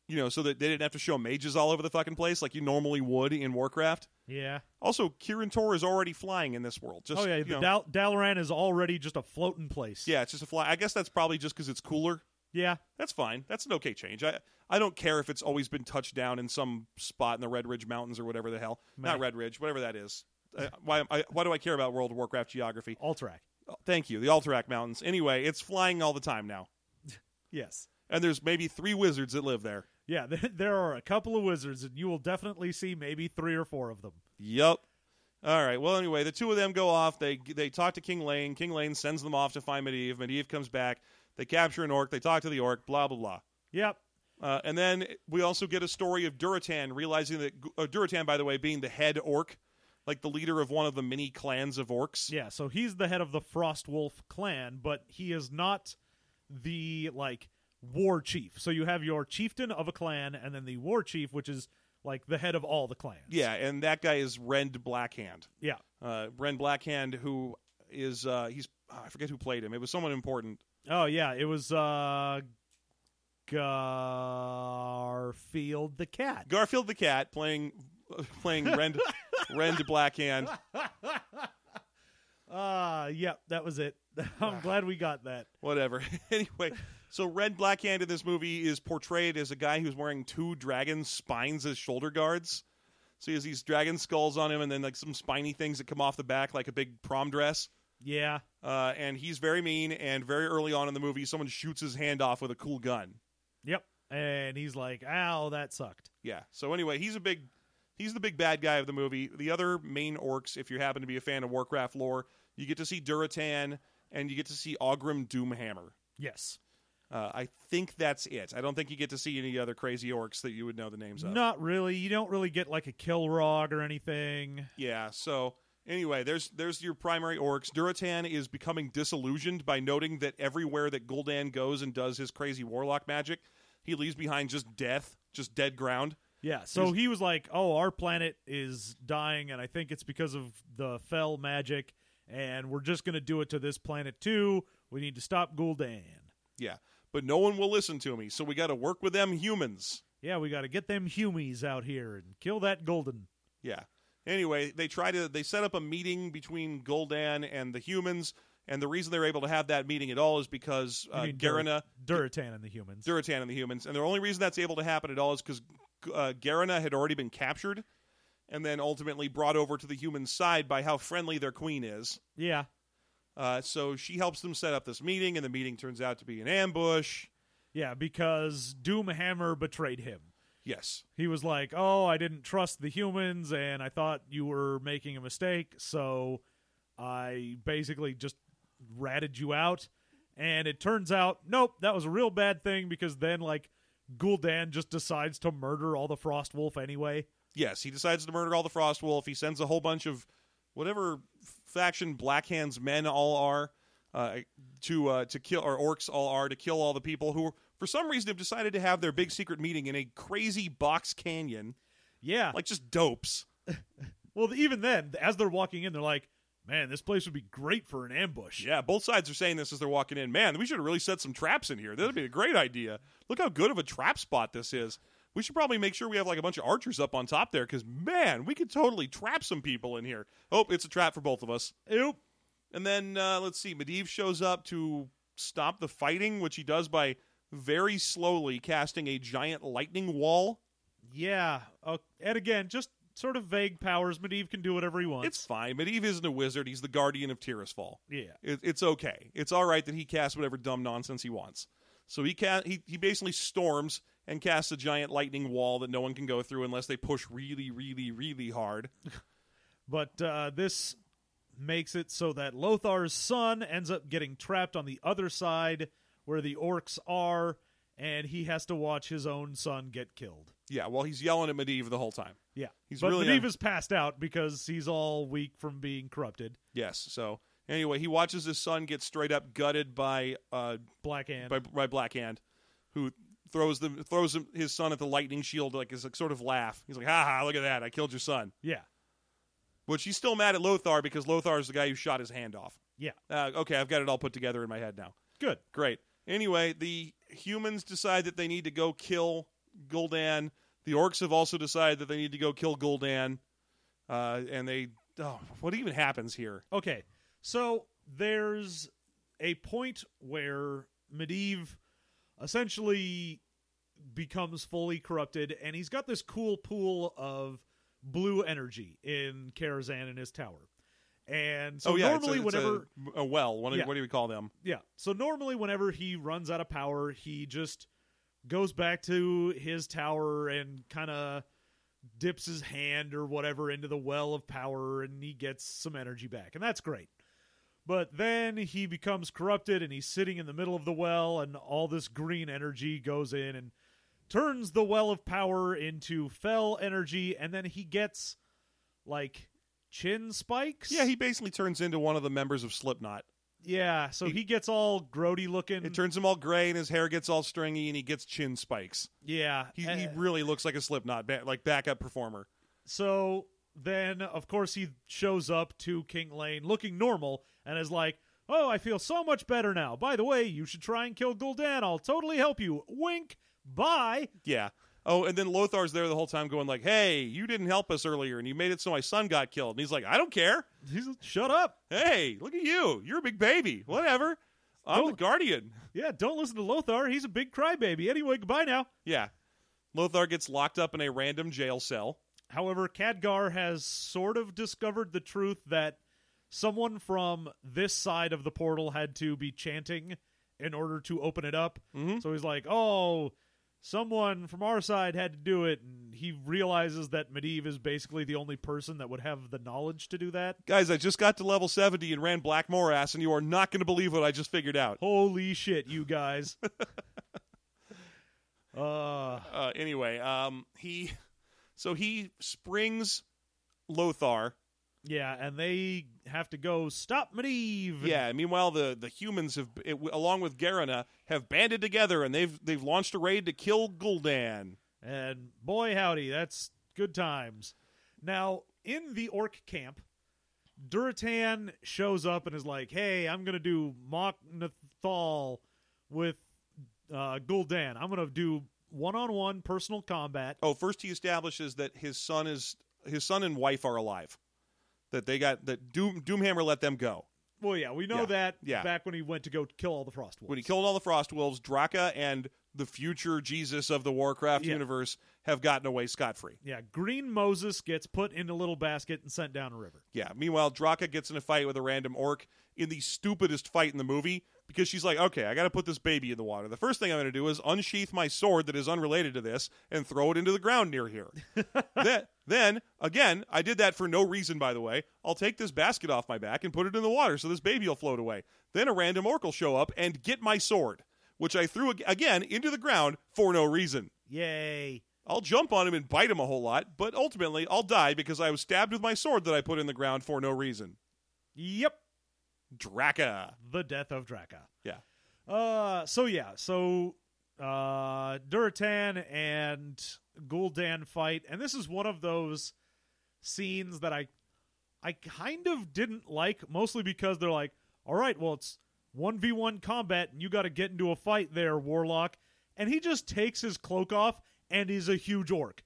[SPEAKER 2] you know, so that they didn't have to show mages all over the fucking place like you normally would in Warcraft.
[SPEAKER 1] yeah.
[SPEAKER 2] Also, Kirin Tor is already flying in this world. Just,
[SPEAKER 1] oh yeah, the Dal- Dalaran is already just a floating place.
[SPEAKER 2] yeah, it's just a fly. I guess that's probably just because it's cooler.
[SPEAKER 1] Yeah.
[SPEAKER 2] That's fine. That's an okay change. I I don't care if it's always been touched down in some spot in the Redridge Mountains or whatever the hell. Not Redridge, whatever that is. Uh, why I, why do I care about World of Warcraft geography?
[SPEAKER 1] Alterac.
[SPEAKER 2] Oh, thank you. The Alterac Mountains. Anyway, it's flying all the time now, *laughs*
[SPEAKER 1] Yes.
[SPEAKER 2] and there's maybe three wizards that live there.
[SPEAKER 1] Yeah, *laughs* there- there are a couple of wizards, and you will definitely see maybe three or four of them.
[SPEAKER 2] Yep. All right. Well, anyway, the two of them go off. They they talk to King Llane. King Llane sends them off to find Medivh. Medivh comes back. They capture an orc. They talk to the orc. Blah blah blah.
[SPEAKER 1] Yep.
[SPEAKER 2] Uh, and then we also get a story of Durotan realizing that uh, Durotan, by the way, being the head orc, like the leader of one of the many clans of orcs.
[SPEAKER 1] Yeah, so he's the head of the Frostwolf clan, but he is not the like war chief. So you have your chieftain of a clan and then the war chief, which is like the head of all the clans.
[SPEAKER 2] Yeah, and that guy is Rend Blackhand.
[SPEAKER 1] Yeah.
[SPEAKER 2] Uh, Rend Blackhand, who is uh, he's oh, I forget who played him. It was someone important.
[SPEAKER 1] Oh yeah, it was uh Garfield the cat.
[SPEAKER 2] Garfield the cat playing *laughs* playing Rend Rend Blackhand. *laughs*
[SPEAKER 1] Uh yeah, that was it. *laughs* I'm glad we got that.
[SPEAKER 2] whatever. anyway, so Rend Blackhand in this movie is portrayed as a guy who's wearing two dragon spines as shoulder guards. So he has these dragon skulls on him, and then like some spiny things that come off the back, like a big prom dress.
[SPEAKER 1] Yeah.
[SPEAKER 2] Uh, and he's very mean. And very early on in the movie, someone shoots his hand off with a cool gun.
[SPEAKER 1] Yep. And he's like, "Ow, that sucked."
[SPEAKER 2] Yeah. So anyway, he's a big, he's the big bad guy of the movie. The other main orcs, if you happen to be a fan of Warcraft lore, you get to see Durotan and you get to see Orgrim Doomhammer.
[SPEAKER 1] Yes.
[SPEAKER 2] Uh, I think that's it. I don't think you get to see any other crazy orcs that you would know the names of.
[SPEAKER 1] Not really. You don't really get like a Kilrogg or anything.
[SPEAKER 2] Yeah. So anyway, there's there's your primary orcs. Durotan is becoming disillusioned by noting that everywhere that Gul'dan goes and does his crazy warlock magic, he leaves behind just death, just dead ground.
[SPEAKER 1] Yeah, so he was like, "Oh, our planet is dying, and I think it's because of the fel magic, and we're just going to do it to this planet too. We need to stop Gul'dan.
[SPEAKER 2] Yeah. But no one will listen to me, so we got to work with them humans.
[SPEAKER 1] Yeah, we got to get them humies out here and kill that Gul'dan.
[SPEAKER 2] Yeah. Anyway, they try to they set up a meeting between Gul'dan and the humans, and the reason they're able to have that meeting at all is because uh, Garona,
[SPEAKER 1] Dur- Durotan and the humans.
[SPEAKER 2] Durotan and the humans, and the only reason that's able to happen at all is because uh, Garona had already been captured, and then ultimately brought over to the human side by how friendly their queen is.
[SPEAKER 1] yeah,
[SPEAKER 2] Uh, so she helps them set up this meeting, and the meeting turns out to be an ambush.
[SPEAKER 1] yeah, because Doomhammer betrayed him.
[SPEAKER 2] Yes.
[SPEAKER 1] He was like, "Oh, I didn't trust the humans, and I thought you were making a mistake, so I basically just ratted you out." And it turns out, nope, that was a real bad thing because then, like, Gul'dan just decides to murder all the Frostwolf anyway.
[SPEAKER 2] Yes, he decides to murder all the Frostwolf. He sends a whole bunch of whatever faction Black Hands men all are uh, to uh, to kill, or orcs all are to kill all the people who, for some reason, have decided to have their big secret meeting in a crazy box canyon,
[SPEAKER 1] Yeah.
[SPEAKER 2] like just dopes. *laughs*
[SPEAKER 1] well, even then, as they're walking in, they're like, man, this place would be great for an ambush.
[SPEAKER 2] Yeah, both sides are saying this as they're walking in. Man, we should have really set some traps in here. That'd be a great idea. Look how good of a trap spot this is. We should probably make sure we have like a bunch of archers up on top there because man, we could totally trap some people in here. Oh, it's a trap for both of us.
[SPEAKER 1] Oop.
[SPEAKER 2] And then uh, let's see, Medivh shows up to stop the fighting, which he does by very slowly casting a giant lightning wall.
[SPEAKER 1] Yeah. Uh, and again, just sort of vague powers. Medivh can do whatever he wants.
[SPEAKER 2] It's fine. Medivh isn't a wizard; he's the guardian of Tirisfal.
[SPEAKER 1] yeah.
[SPEAKER 2] It, it's okay. It's all right that he casts whatever dumb nonsense he wants. So he ca- he he basically storms and casts a giant lightning wall that no one can go through unless they push really, really, really hard. *laughs*
[SPEAKER 1] But uh, this makes it so that Lothar's son ends up getting trapped on the other side where the orcs are, and he has to watch his own son get killed.
[SPEAKER 2] Yeah, well, he's yelling at Medivh the whole time.
[SPEAKER 1] Yeah.
[SPEAKER 2] He's
[SPEAKER 1] but
[SPEAKER 2] really
[SPEAKER 1] Medivh
[SPEAKER 2] un-
[SPEAKER 1] is passed out because he's all weak from being corrupted.
[SPEAKER 2] Yes. So anyway, he watches his son get straight up gutted by uh,
[SPEAKER 1] Black Hand.
[SPEAKER 2] by, by Blackhand, who throws them throws him, his son at the lightning shield like as a sort of laugh. He's like, "Ha ha! Look at that! I killed your son."
[SPEAKER 1] yeah.
[SPEAKER 2] But she's still mad at Lothar because Lothar is the guy who shot his hand off.
[SPEAKER 1] Yeah.
[SPEAKER 2] Uh, okay, I've got it all put together in my head now.
[SPEAKER 1] Good.
[SPEAKER 2] Great. Anyway, the humans decide that they need to go kill Gul'dan. The orcs have also decided that they need to go kill Gul'dan. Uh, and they, oh, what even happens here?
[SPEAKER 1] Okay, so there's a point where Medivh essentially becomes fully corrupted, and he's got this cool pool of blue energy in Karazhan in his tower. And so
[SPEAKER 2] oh yeah, it's a-
[SPEAKER 1] normally,
[SPEAKER 2] it's a,
[SPEAKER 1] whenever
[SPEAKER 2] a well, what do,
[SPEAKER 1] Yeah.
[SPEAKER 2] what do we call them?
[SPEAKER 1] yeah, so normally whenever he runs out of power, he just goes back to his tower and kind of dips his hand or whatever into the well of power and he gets some energy back. And that's great. But then he becomes corrupted and he's sitting in the middle of the well and all this green energy goes in and turns the well of power into fel energy and then he gets like chin spikes.
[SPEAKER 2] Yeah, he basically turns into one of the members of Slipknot.
[SPEAKER 1] Yeah, so he gets all grody looking.
[SPEAKER 2] It turns him all gray, and his hair gets all stringy, and he gets chin spikes.
[SPEAKER 1] yeah,
[SPEAKER 2] He,
[SPEAKER 1] uh,
[SPEAKER 2] he really looks like a Slipknot, ba- like backup performer.
[SPEAKER 1] So then, of course, he shows up to King Llane looking normal and is like, Oh, I feel so much better now. By the way, you should try and kill Gul'dan. I'll totally help you. Wink. Bye.
[SPEAKER 2] Yeah. Oh, and then Lothar's there the whole time, going like, "Hey, you didn't help us earlier, and you made it so my son got killed." And he's like, "I don't care.
[SPEAKER 1] He's shut up.
[SPEAKER 2] Hey, look at you. You're a big baby. Whatever. I'm the
[SPEAKER 1] Don't-
[SPEAKER 2] guardian."
[SPEAKER 1] Yeah, don't listen to Lothar. He's a big crybaby. Anyway, goodbye now.
[SPEAKER 2] Yeah. Lothar gets locked up in a random jail cell.
[SPEAKER 1] However, Khadgar has sort of discovered the truth that someone from this side of the portal had to be chanting in order to open it up.
[SPEAKER 2] Mhm.
[SPEAKER 1] So he's like, "Oh, someone from our side had to do it," and he realizes that Medivh is basically the only person that would have the knowledge to do that.
[SPEAKER 2] Guys, I just got to level 70 and ran Black Morass, and you are not going to believe what I just figured out.
[SPEAKER 1] Holy shit, you guys! *laughs* uh,
[SPEAKER 2] Uh, anyway, um, he, so he springs Lothar.
[SPEAKER 1] yeah, and they have to go stop Medivh.
[SPEAKER 2] Yeah. Meanwhile, the the humans have, it, along with Garona, have banded together and they've they've launched a raid to kill Gul'dan.
[SPEAKER 1] And boy, howdy, that's good times. Now, in the orc camp, Durotan shows up and is like, hey, I'm going to do Mock Nathal with uh, Gul'dan. I'm going to do one on one personal combat.
[SPEAKER 2] Oh, first he establishes that his son is his son and wife are alive. That they got that Doom Doomhammer let them go.
[SPEAKER 1] Well, yeah, we know
[SPEAKER 2] Yeah,
[SPEAKER 1] that
[SPEAKER 2] yeah.
[SPEAKER 1] back when he went to go kill all the Frost Wolves.
[SPEAKER 2] When he killed all the Frost Wolves, Draka and the future Jesus of the Warcraft
[SPEAKER 1] Yeah.
[SPEAKER 2] universe have gotten away scot free.
[SPEAKER 1] yeah, Green Moses gets put in a little basket and sent down a river.
[SPEAKER 2] Yeah. Meanwhile, Draka gets in a fight with a random orc in the stupidest fight in the movie because she's like, okay, I got to put this baby in the water. The first thing I'm going to do is unsheath my sword that is unrelated to this and throw it into the ground near here. *laughs* then, then, again, I did that for no reason, by the way. I'll take this basket off my back and put it in the water so this baby will float away. Then a random orc will show up and get my sword, which I threw ag- again into the ground for no reason.
[SPEAKER 1] Yay.
[SPEAKER 2] I'll jump on him and bite him a whole lot, but ultimately I'll die because I was stabbed with my sword that I put in the ground for no reason.
[SPEAKER 1] Yep.
[SPEAKER 2] Draka.
[SPEAKER 1] The death of Draka.
[SPEAKER 2] Yeah.
[SPEAKER 1] Uh, so yeah, so uh, Durotan and Gul'dan fight, and this is one of those scenes that I, I kind of didn't like, mostly because they're like, all right, well it's one v one combat, and you got to get into a fight there, Warlock, and he just takes his cloak off and he's a huge orc.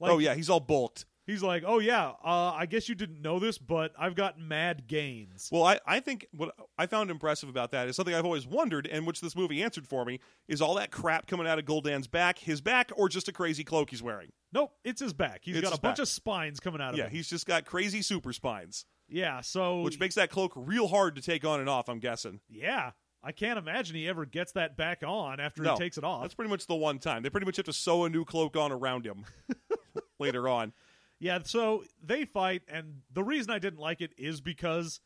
[SPEAKER 1] Like,
[SPEAKER 2] oh yeah, he's all bulked.
[SPEAKER 1] He's like, oh yeah, uh, I guess you didn't know this, but I've got mad gains.
[SPEAKER 2] Well, I, I think what I found impressive about that is something I've always wondered, and which this movie answered for me, is all that crap coming out of Gul'dan's back, his back, or just a crazy cloak he's wearing?
[SPEAKER 1] Nope, it's his back. He's
[SPEAKER 2] It's
[SPEAKER 1] got a
[SPEAKER 2] his
[SPEAKER 1] bunch
[SPEAKER 2] back.
[SPEAKER 1] of spines coming out of it.
[SPEAKER 2] Yeah,
[SPEAKER 1] him.
[SPEAKER 2] he's just got crazy super spines,
[SPEAKER 1] Yeah, so
[SPEAKER 2] which makes that cloak real hard to take on and off. I'm guessing.
[SPEAKER 1] yeah, I can't imagine he ever gets that back on after
[SPEAKER 2] No,
[SPEAKER 1] he takes it off.
[SPEAKER 2] That's pretty much the one time they pretty much have to sew a new cloak on around him *laughs* later on.
[SPEAKER 1] Yeah, so they fight, and the reason I didn't like it is because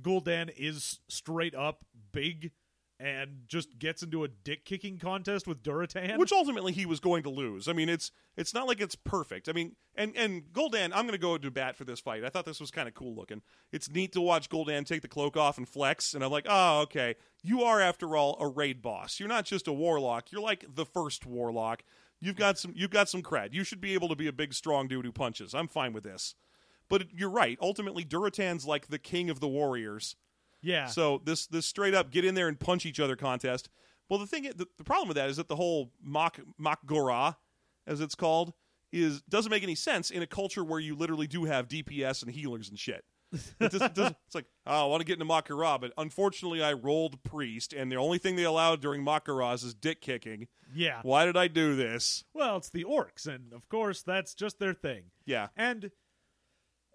[SPEAKER 1] Gul'dan is straight up big and just gets into a dick kicking contest with Durotan.
[SPEAKER 2] which ultimately he was going to lose. I mean, it's it's not like it's perfect. I mean, and and Gul'dan, I'm going to go to bat for this fight. I thought this was kind of cool looking. It's neat to watch Gul'dan take the cloak off and flex, and I'm like, oh, okay, you are after all a raid boss. You're not just a warlock. You're like the first warlock. You've got some you've got some cred. You should be able to be a big, strong dude who punches. I'm fine with this. But you're right. Ultimately, Durotan's like the king of the warriors.
[SPEAKER 1] yeah,
[SPEAKER 2] So this this straight up get in there and punch each other contest. Well, the thing, the, the problem with that is that the whole mock mock gora, as it's called, is doesn't make any sense in a culture where you literally do have DPS and healers and shit. It doesn't, it's like, oh, I want to get into Mak'gora, but unfortunately I rolled priest, and the only thing they allowed during Mak'goras is dick kicking.
[SPEAKER 1] Yeah.
[SPEAKER 2] Why did I do this?
[SPEAKER 1] Well, it's the orcs, and of course that's just their thing.
[SPEAKER 2] Yeah.
[SPEAKER 1] And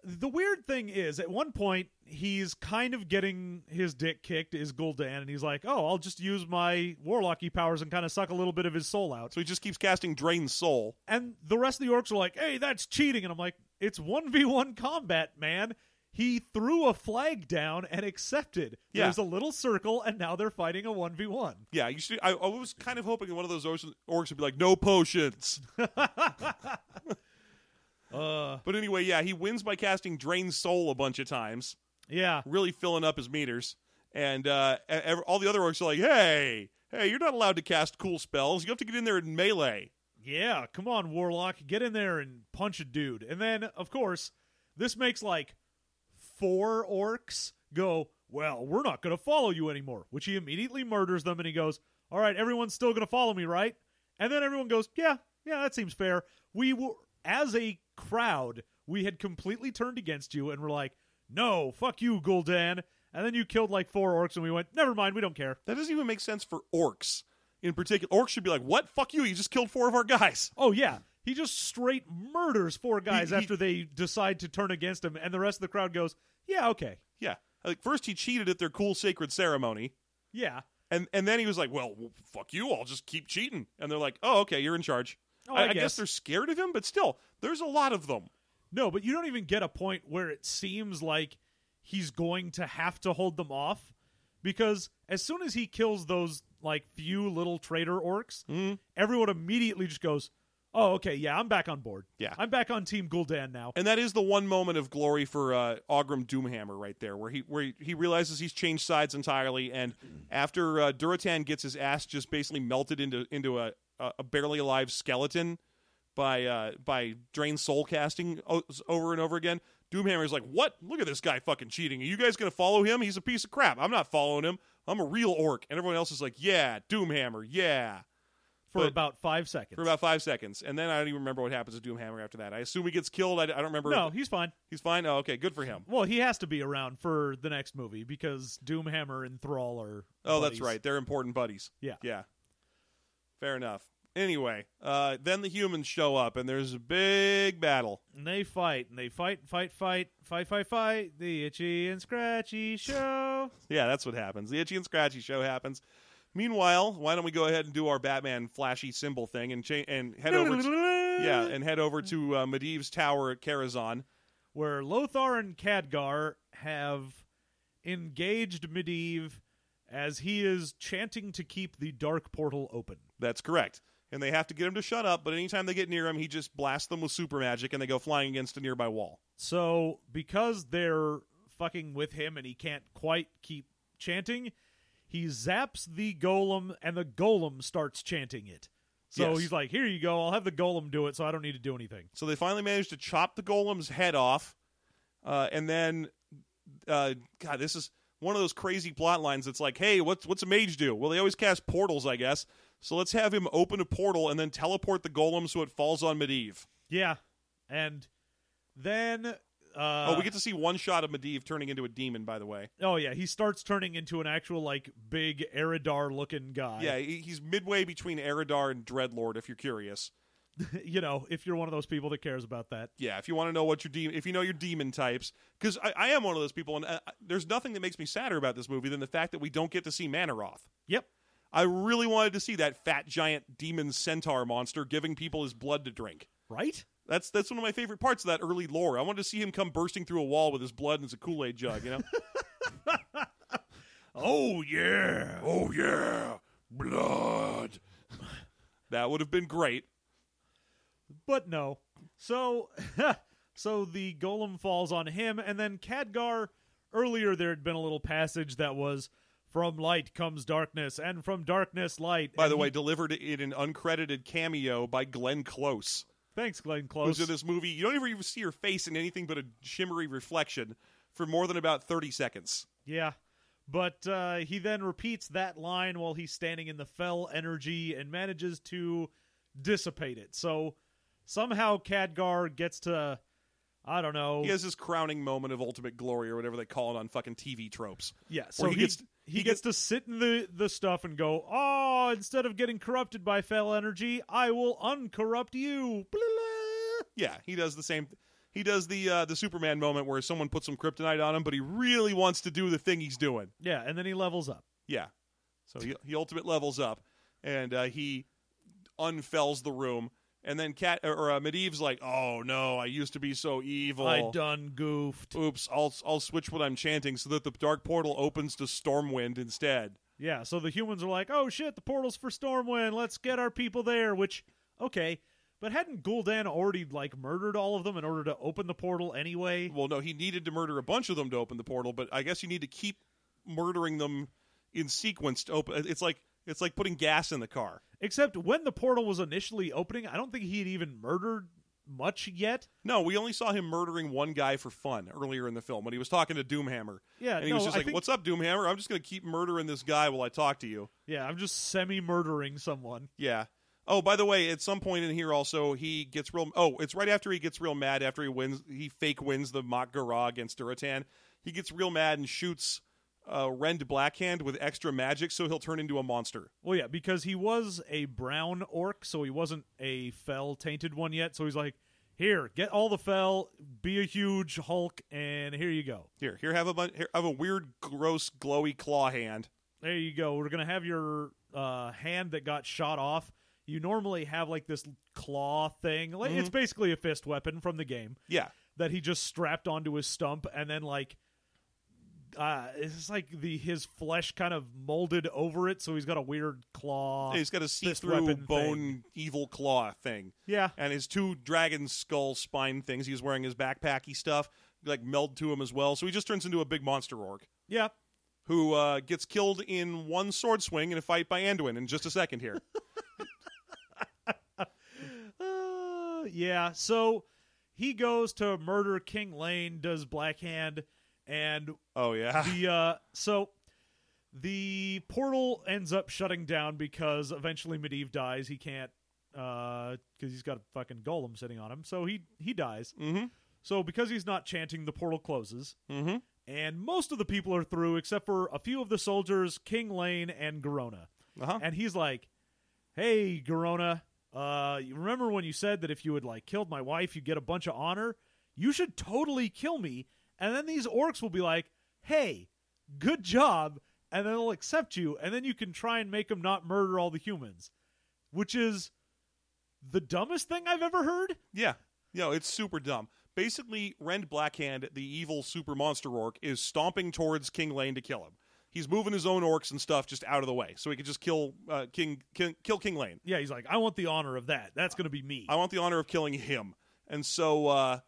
[SPEAKER 1] the weird thing is, at one point, he's kind of getting his dick kicked, is Gul'dan, and he's like, "Oh, I'll just use my warlocky powers and kind of suck a little bit of his soul out."
[SPEAKER 2] So he just keeps casting Drain Soul.
[SPEAKER 1] And the rest of the orcs are like, "Hey, that's cheating," and I'm like, "It's one v one combat, man." He threw a flag down and accepted.
[SPEAKER 2] Yeah.
[SPEAKER 1] There's a little circle, and now they're fighting a one v one.
[SPEAKER 2] Yeah, you should. I, I was kind of hoping one of those orcs, orcs would be like, "No potions." *laughs*
[SPEAKER 1] Uh,
[SPEAKER 2] but anyway, yeah, he wins by casting Drain Soul a bunch of times,
[SPEAKER 1] yeah,
[SPEAKER 2] really filling up his meters. And uh, all the other orcs are like, "Hey, hey, you're not allowed to cast cool spells. You have to get in there and melee."
[SPEAKER 1] Yeah, come on, Warlock, get in there and punch a dude. And then, of course, this makes like four orcs go, Well, we're not going to follow you anymore, which he immediately murders them and he goes, All right, everyone's still going to follow me, right? And then everyone goes, Yeah, yeah, that seems fair. We were, as a crowd, we had completely turned against you and we're like, No, fuck you, Gul'dan. And then you killed like four orcs and we went, Never mind, we don't care.
[SPEAKER 2] That doesn't even make sense for orcs in particular. Orcs should be like, "What? Fuck you! You just killed four of our guys."
[SPEAKER 1] Oh yeah, he just straight murders four guys
[SPEAKER 2] He- he-
[SPEAKER 1] after they decide to turn against him, and the rest of the crowd goes, "Yeah, okay,
[SPEAKER 2] Yeah, like first he cheated at their cool sacred ceremony.
[SPEAKER 1] yeah."
[SPEAKER 2] And and then he was like, "Well, w- fuck you! I'll just keep cheating." And they're like, "Oh, okay, you're in charge."
[SPEAKER 1] Oh, I
[SPEAKER 2] guess. they're scared of him, but still, there's a lot of them.
[SPEAKER 1] No, but you don't even get a point where it seems like he's going to have to hold them off, because as soon as he kills those like few little traitor orcs,
[SPEAKER 2] Mm-hmm.
[SPEAKER 1] everyone immediately just goes, "Oh, okay, yeah, I'm back on board.
[SPEAKER 2] Yeah.
[SPEAKER 1] I'm back on Team Gul'dan now."
[SPEAKER 2] And that is the one moment of glory for uh, Doomhammer right there, where he where he, realizes he's changed sides entirely, and after uh, Durotan gets his ass just basically melted into into a a a barely alive skeleton by uh, by drain soul casting o- over and over again. Doomhammer's like, "What? Look at this guy fucking cheating. Are you guys gonna follow him? He's a piece of crap. I'm not following him. I'm a real orc." And everyone else is like, "Yeah, Doomhammer, yeah."
[SPEAKER 1] For
[SPEAKER 2] but-
[SPEAKER 1] about five seconds.
[SPEAKER 2] For about five seconds, and then I don't even remember what happens to Doomhammer after that. I assume he gets killed. I, I don't remember.
[SPEAKER 1] no, he's fine.
[SPEAKER 2] he's fine. Oh, okay, good for him.
[SPEAKER 1] Well, he has to be around for the next movie because Doomhammer and Thrall are.
[SPEAKER 2] Oh, that's right. They're important buddies.
[SPEAKER 1] Yeah.
[SPEAKER 2] Yeah. Fair enough. Anyway, uh, then the humans show up, and there's a big battle.
[SPEAKER 1] And they fight, and they fight, fight, fight, fight, fight, fight. The itchy and scratchy show. *laughs*
[SPEAKER 2] Yeah, that's what happens. The Itchy and Scratchy show happens. Meanwhile, why don't we go ahead and do our Batman flashy symbol thing and cha- and head over? To, yeah, and head over to uh, Medivh's tower at Karazhan.
[SPEAKER 1] where Lothar and Khadgar have engaged Medivh as he is chanting to keep the dark portal open.
[SPEAKER 2] That's correct. And they have to get him to shut up, but anytime they get near him, he just blasts them with super magic, and they go flying against a nearby wall.
[SPEAKER 1] So, because they're fucking with him and he can't quite keep chanting, he zaps the golem and the golem starts chanting it. So
[SPEAKER 2] Yes.
[SPEAKER 1] he's like, "Here you go. I'll have the golem do it, so I don't need to do anything."
[SPEAKER 2] So they finally managed to chop the golem's head off, uh, and then, uh, God, this is one of those crazy plot lines. That's like, hey, what's what's a mage do? Well, they always cast portals, I guess. So let's have him open a portal and then teleport the golem so it falls on Medivh.
[SPEAKER 1] Yeah, and then uh,
[SPEAKER 2] oh, we get to see one shot of Medivh turning into a demon. By the way,
[SPEAKER 1] oh yeah, he starts turning into an actual like big Eridar looking guy.
[SPEAKER 2] yeah, he- he's midway between Eridar and Dreadlord. If you're curious, *laughs*
[SPEAKER 1] you know, if you're one of those people that cares about that.
[SPEAKER 2] yeah, if you want to know what your demon, if you know your demon types, because I, I am one of those people, and uh, there's nothing that makes me sadder about this movie than the fact that we don't get to see Mannoroth.
[SPEAKER 1] Yep.
[SPEAKER 2] I really wanted to see that fat giant demon centaur monster giving people his blood to drink.
[SPEAKER 1] Right?
[SPEAKER 2] That's that's one of my favorite parts of that early lore. I wanted to see him come bursting through a wall with his blood and his Kool Aid jug. You know? *laughs*
[SPEAKER 1] Oh yeah.
[SPEAKER 2] oh yeah, blood. that would have been great.
[SPEAKER 1] But no. So *laughs* so the golem falls on him and then Khadgar earlier there had been a little passage that was from light comes darkness and from darkness light.
[SPEAKER 2] By the
[SPEAKER 1] he-
[SPEAKER 2] way, delivered in an uncredited cameo by Glenn Close.
[SPEAKER 1] Thanks Glenn Close.
[SPEAKER 2] Who's in this movie? You don't ever even see her face in anything but a shimmery reflection for more than about thirty seconds.
[SPEAKER 1] Yeah. But uh, he then repeats that line while he's standing in the fel energy and manages to dissipate it. So somehow Khadgar gets to I don't know.
[SPEAKER 2] He has his crowning moment of ultimate glory or whatever they call it on fucking TV tropes.
[SPEAKER 1] Yeah, so he,
[SPEAKER 2] he gets-
[SPEAKER 1] he, gets to sit in the the stuff and go, "Oh, instead of getting corrupted by fel energy, I will uncorrupt you." Blah, blah.
[SPEAKER 2] Yeah, he does the same. He does the uh, the Superman moment where someone puts some kryptonite on him, but he really wants to do the thing he's doing.
[SPEAKER 1] Yeah, and then he levels up.
[SPEAKER 2] Yeah. So he, he ultimate levels up, and uh, he unfells the room. And then Cat or uh, Medivh's like, "Oh no, I used to be so evil.
[SPEAKER 1] I done goofed.
[SPEAKER 2] Oops, I'll I'll switch what I'm chanting so that the dark portal opens to Stormwind instead."
[SPEAKER 1] Yeah, so the humans are like, "Oh shit, the portal's for Stormwind. Let's get our people there." Which, okay, but hadn't Gul'dan already like murdered all of them in order to open the portal anyway?
[SPEAKER 2] Well, no, he needed to murder a bunch of them to open the portal, but I guess you need to keep murdering them in sequence to open. It's like it's like putting gas in the car.
[SPEAKER 1] Except when the portal was initially opening, I don't think he had even murdered much yet.
[SPEAKER 2] No, we only saw him murdering one guy for fun earlier in the film when he was talking to Doomhammer.
[SPEAKER 1] Yeah,
[SPEAKER 2] and he
[SPEAKER 1] no,
[SPEAKER 2] was just
[SPEAKER 1] I
[SPEAKER 2] like,
[SPEAKER 1] think-
[SPEAKER 2] "What's up, Doomhammer? I'm just going to keep murdering this guy while I talk to you."
[SPEAKER 1] Yeah, I'm just semi-murdering someone.
[SPEAKER 2] Yeah. Oh, by the way, at some point in here, also he gets real. Oh, it's right after he gets real mad after he wins. He fake wins the mock Gara against Durotan. He gets real mad and shoots uh, Rend Blackhand with extra magic, so he'll turn into a monster.
[SPEAKER 1] Well, yeah, because he was a brown orc, so he wasn't a fel tainted one yet. So he's like, "Here, get all the fel, be a huge Hulk, and here you go.
[SPEAKER 2] Here, here, have a bun- here, have a weird, gross, glowy claw hand.
[SPEAKER 1] There you go. We're gonna have your uh, hand that got shot off. You normally have like this claw thing. Like it's basically a fist weapon from the game
[SPEAKER 2] Yeah,
[SPEAKER 1] that he just strapped onto his stump, and then like." Uh, it's like the his flesh kind of molded over it, so he's got a weird claw.
[SPEAKER 2] he's got a see-through bone
[SPEAKER 1] thing.
[SPEAKER 2] evil claw thing.
[SPEAKER 1] Yeah,
[SPEAKER 2] and his two dragon skull spine things. He's wearing his backpacky stuff, like meld to him as well. So he just turns into a big monster orc
[SPEAKER 1] yeah.
[SPEAKER 2] who uh, gets killed in one sword swing in a fight by Anduin in just a second here. *laughs*
[SPEAKER 1] Uh, yeah, so he goes to murder King Llane, does Black Hand, and
[SPEAKER 2] oh yeah,
[SPEAKER 1] the uh, so the portal ends up shutting down because eventually Medivh dies. He can't because he's got a fucking golem sitting on him, so he he dies.
[SPEAKER 2] mm-hmm.
[SPEAKER 1] So because he's not chanting, the portal closes,
[SPEAKER 2] Mm-hmm.
[SPEAKER 1] and most of the people are through except for a few of the soldiers, King Llane and Garona.
[SPEAKER 2] Uh-huh.
[SPEAKER 1] And he's like, "Hey, Garona, uh, you remember when you said that if you had like killed my wife, you'd get a bunch of honor? You should totally kill me, and then these orcs will be like, "Hey, good job," and then they'll accept you, and then you can try and make them not murder all the humans, which is the dumbest thing I've ever heard.
[SPEAKER 2] Yeah, no, it's super dumb. Basically, Rend Blackhand, the evil super monster orc, is stomping towards King Llane to kill him. He's moving his own orcs and stuff just out of the way, so he can just kill uh, King, King kill King Llane.
[SPEAKER 1] Yeah, he's like, "I want the honor of that. That's going to be me."
[SPEAKER 2] I want the honor of killing him. And so uh,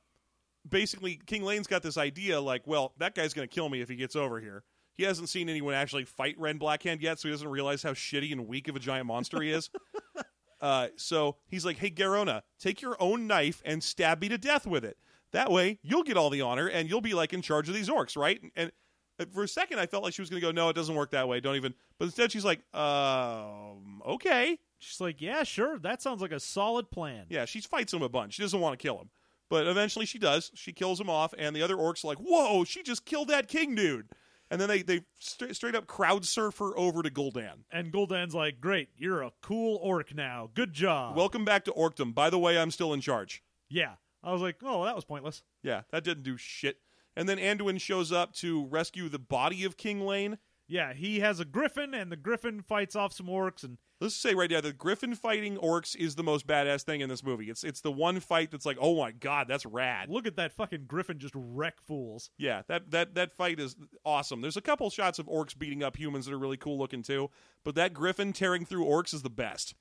[SPEAKER 2] basically, King Llane's got this idea like, well, that guy's going to kill me if he gets over here. He hasn't seen anyone actually fight Rend Blackhand yet, so he doesn't realize how shitty and weak of a giant monster he is. *laughs* uh, so he's like, hey, Garona, take your own knife and stab me to death with it. That way, you'll get all the honor and you'll be like in charge of these orcs, right? And uh, for a second, I felt like she was going to go, no, it doesn't work that way. Don't even. But instead, she's like, um, okay.
[SPEAKER 1] She's like, "Yeah, sure. That sounds like a solid plan."
[SPEAKER 2] Yeah, she fights him a bunch. She doesn't want to kill him. But eventually she does. She kills him off, and the other orcs are like, whoa, she just killed that king dude. And then they, they straight, straight up crowd surf her over to Gul'dan.
[SPEAKER 1] And Gul'dan's like, "Great, you're a cool orc now. Good job."
[SPEAKER 2] Welcome back to Orkdom. By the way, I'm still in charge.
[SPEAKER 1] yeah. I was like, "Oh, that was pointless."
[SPEAKER 2] Yeah, that didn't do shit. And then Anduin shows up to rescue the body of King Llane.
[SPEAKER 1] Yeah, he has a griffin, and the griffin fights off some orcs, and
[SPEAKER 2] Let's say right now, the Griffin fighting orcs is the most badass thing in this movie. It's it's the one fight that's like, oh my god, that's rad.
[SPEAKER 1] look at that fucking griffin just wreck fools.
[SPEAKER 2] Yeah, that that that fight is awesome. There's a couple shots of orcs beating up humans that are really cool looking too, but that griffin tearing through orcs is the best.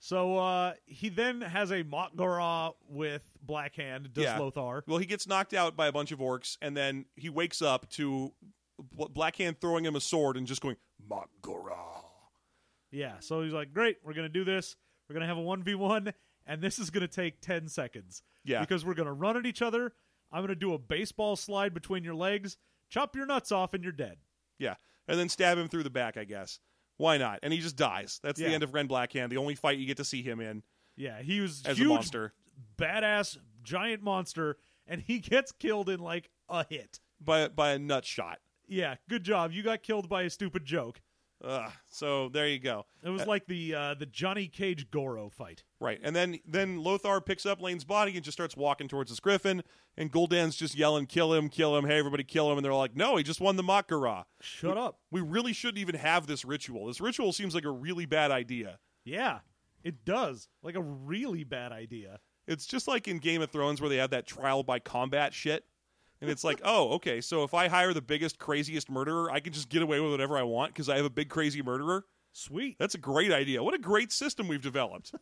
[SPEAKER 1] So uh, he then has a Mak'gora with Black Hand, does
[SPEAKER 2] Yeah.
[SPEAKER 1] Lothar.
[SPEAKER 2] Well, he gets knocked out by a bunch of orcs, and then he wakes up to Bl- Blackhand throwing him a sword and just going Mak'gora.
[SPEAKER 1] Yeah, so he's like, "Great, we're gonna do this. We're gonna have a one v one, and this is gonna take ten seconds.
[SPEAKER 2] Yeah.
[SPEAKER 1] because we're gonna run at each other. I'm gonna do a baseball slide between your legs, chop your nuts off, and you're dead."
[SPEAKER 2] Yeah, and then stab him through the back. I guess why not? And he just dies. That's
[SPEAKER 1] Yeah.
[SPEAKER 2] the end of Rend Blackhand. The only fight you get to see him in
[SPEAKER 1] Yeah, he was
[SPEAKER 2] as
[SPEAKER 1] huge,
[SPEAKER 2] a monster.
[SPEAKER 1] badass, giant monster, and he gets killed in like a hit.
[SPEAKER 2] by by a nut shot.
[SPEAKER 1] Yeah, good job. You got killed by a stupid joke.
[SPEAKER 2] Ugh. So there you go.
[SPEAKER 1] It was like the uh, the Johnny Cage Goro fight.
[SPEAKER 2] Right, and then then Lothar picks up Llane's body and just starts walking towards his griffin, and Gul'dan's just yelling, "Kill him! Kill him! Hey, everybody, kill him!" And they're like, "No, he just won the Mak'gora."
[SPEAKER 1] Shut up.
[SPEAKER 2] We really shouldn't even have this ritual. This ritual seems like a really bad idea.
[SPEAKER 1] Yeah, it does. Like a really bad idea.
[SPEAKER 2] It's just like in Game of Thrones where they have that trial by combat shit. And it's like, oh, okay, so if I hire the biggest, craziest murderer, I can just get away with whatever I want because I have a big, crazy murderer.
[SPEAKER 1] Sweet.
[SPEAKER 2] That's a great idea. What a great system we've developed.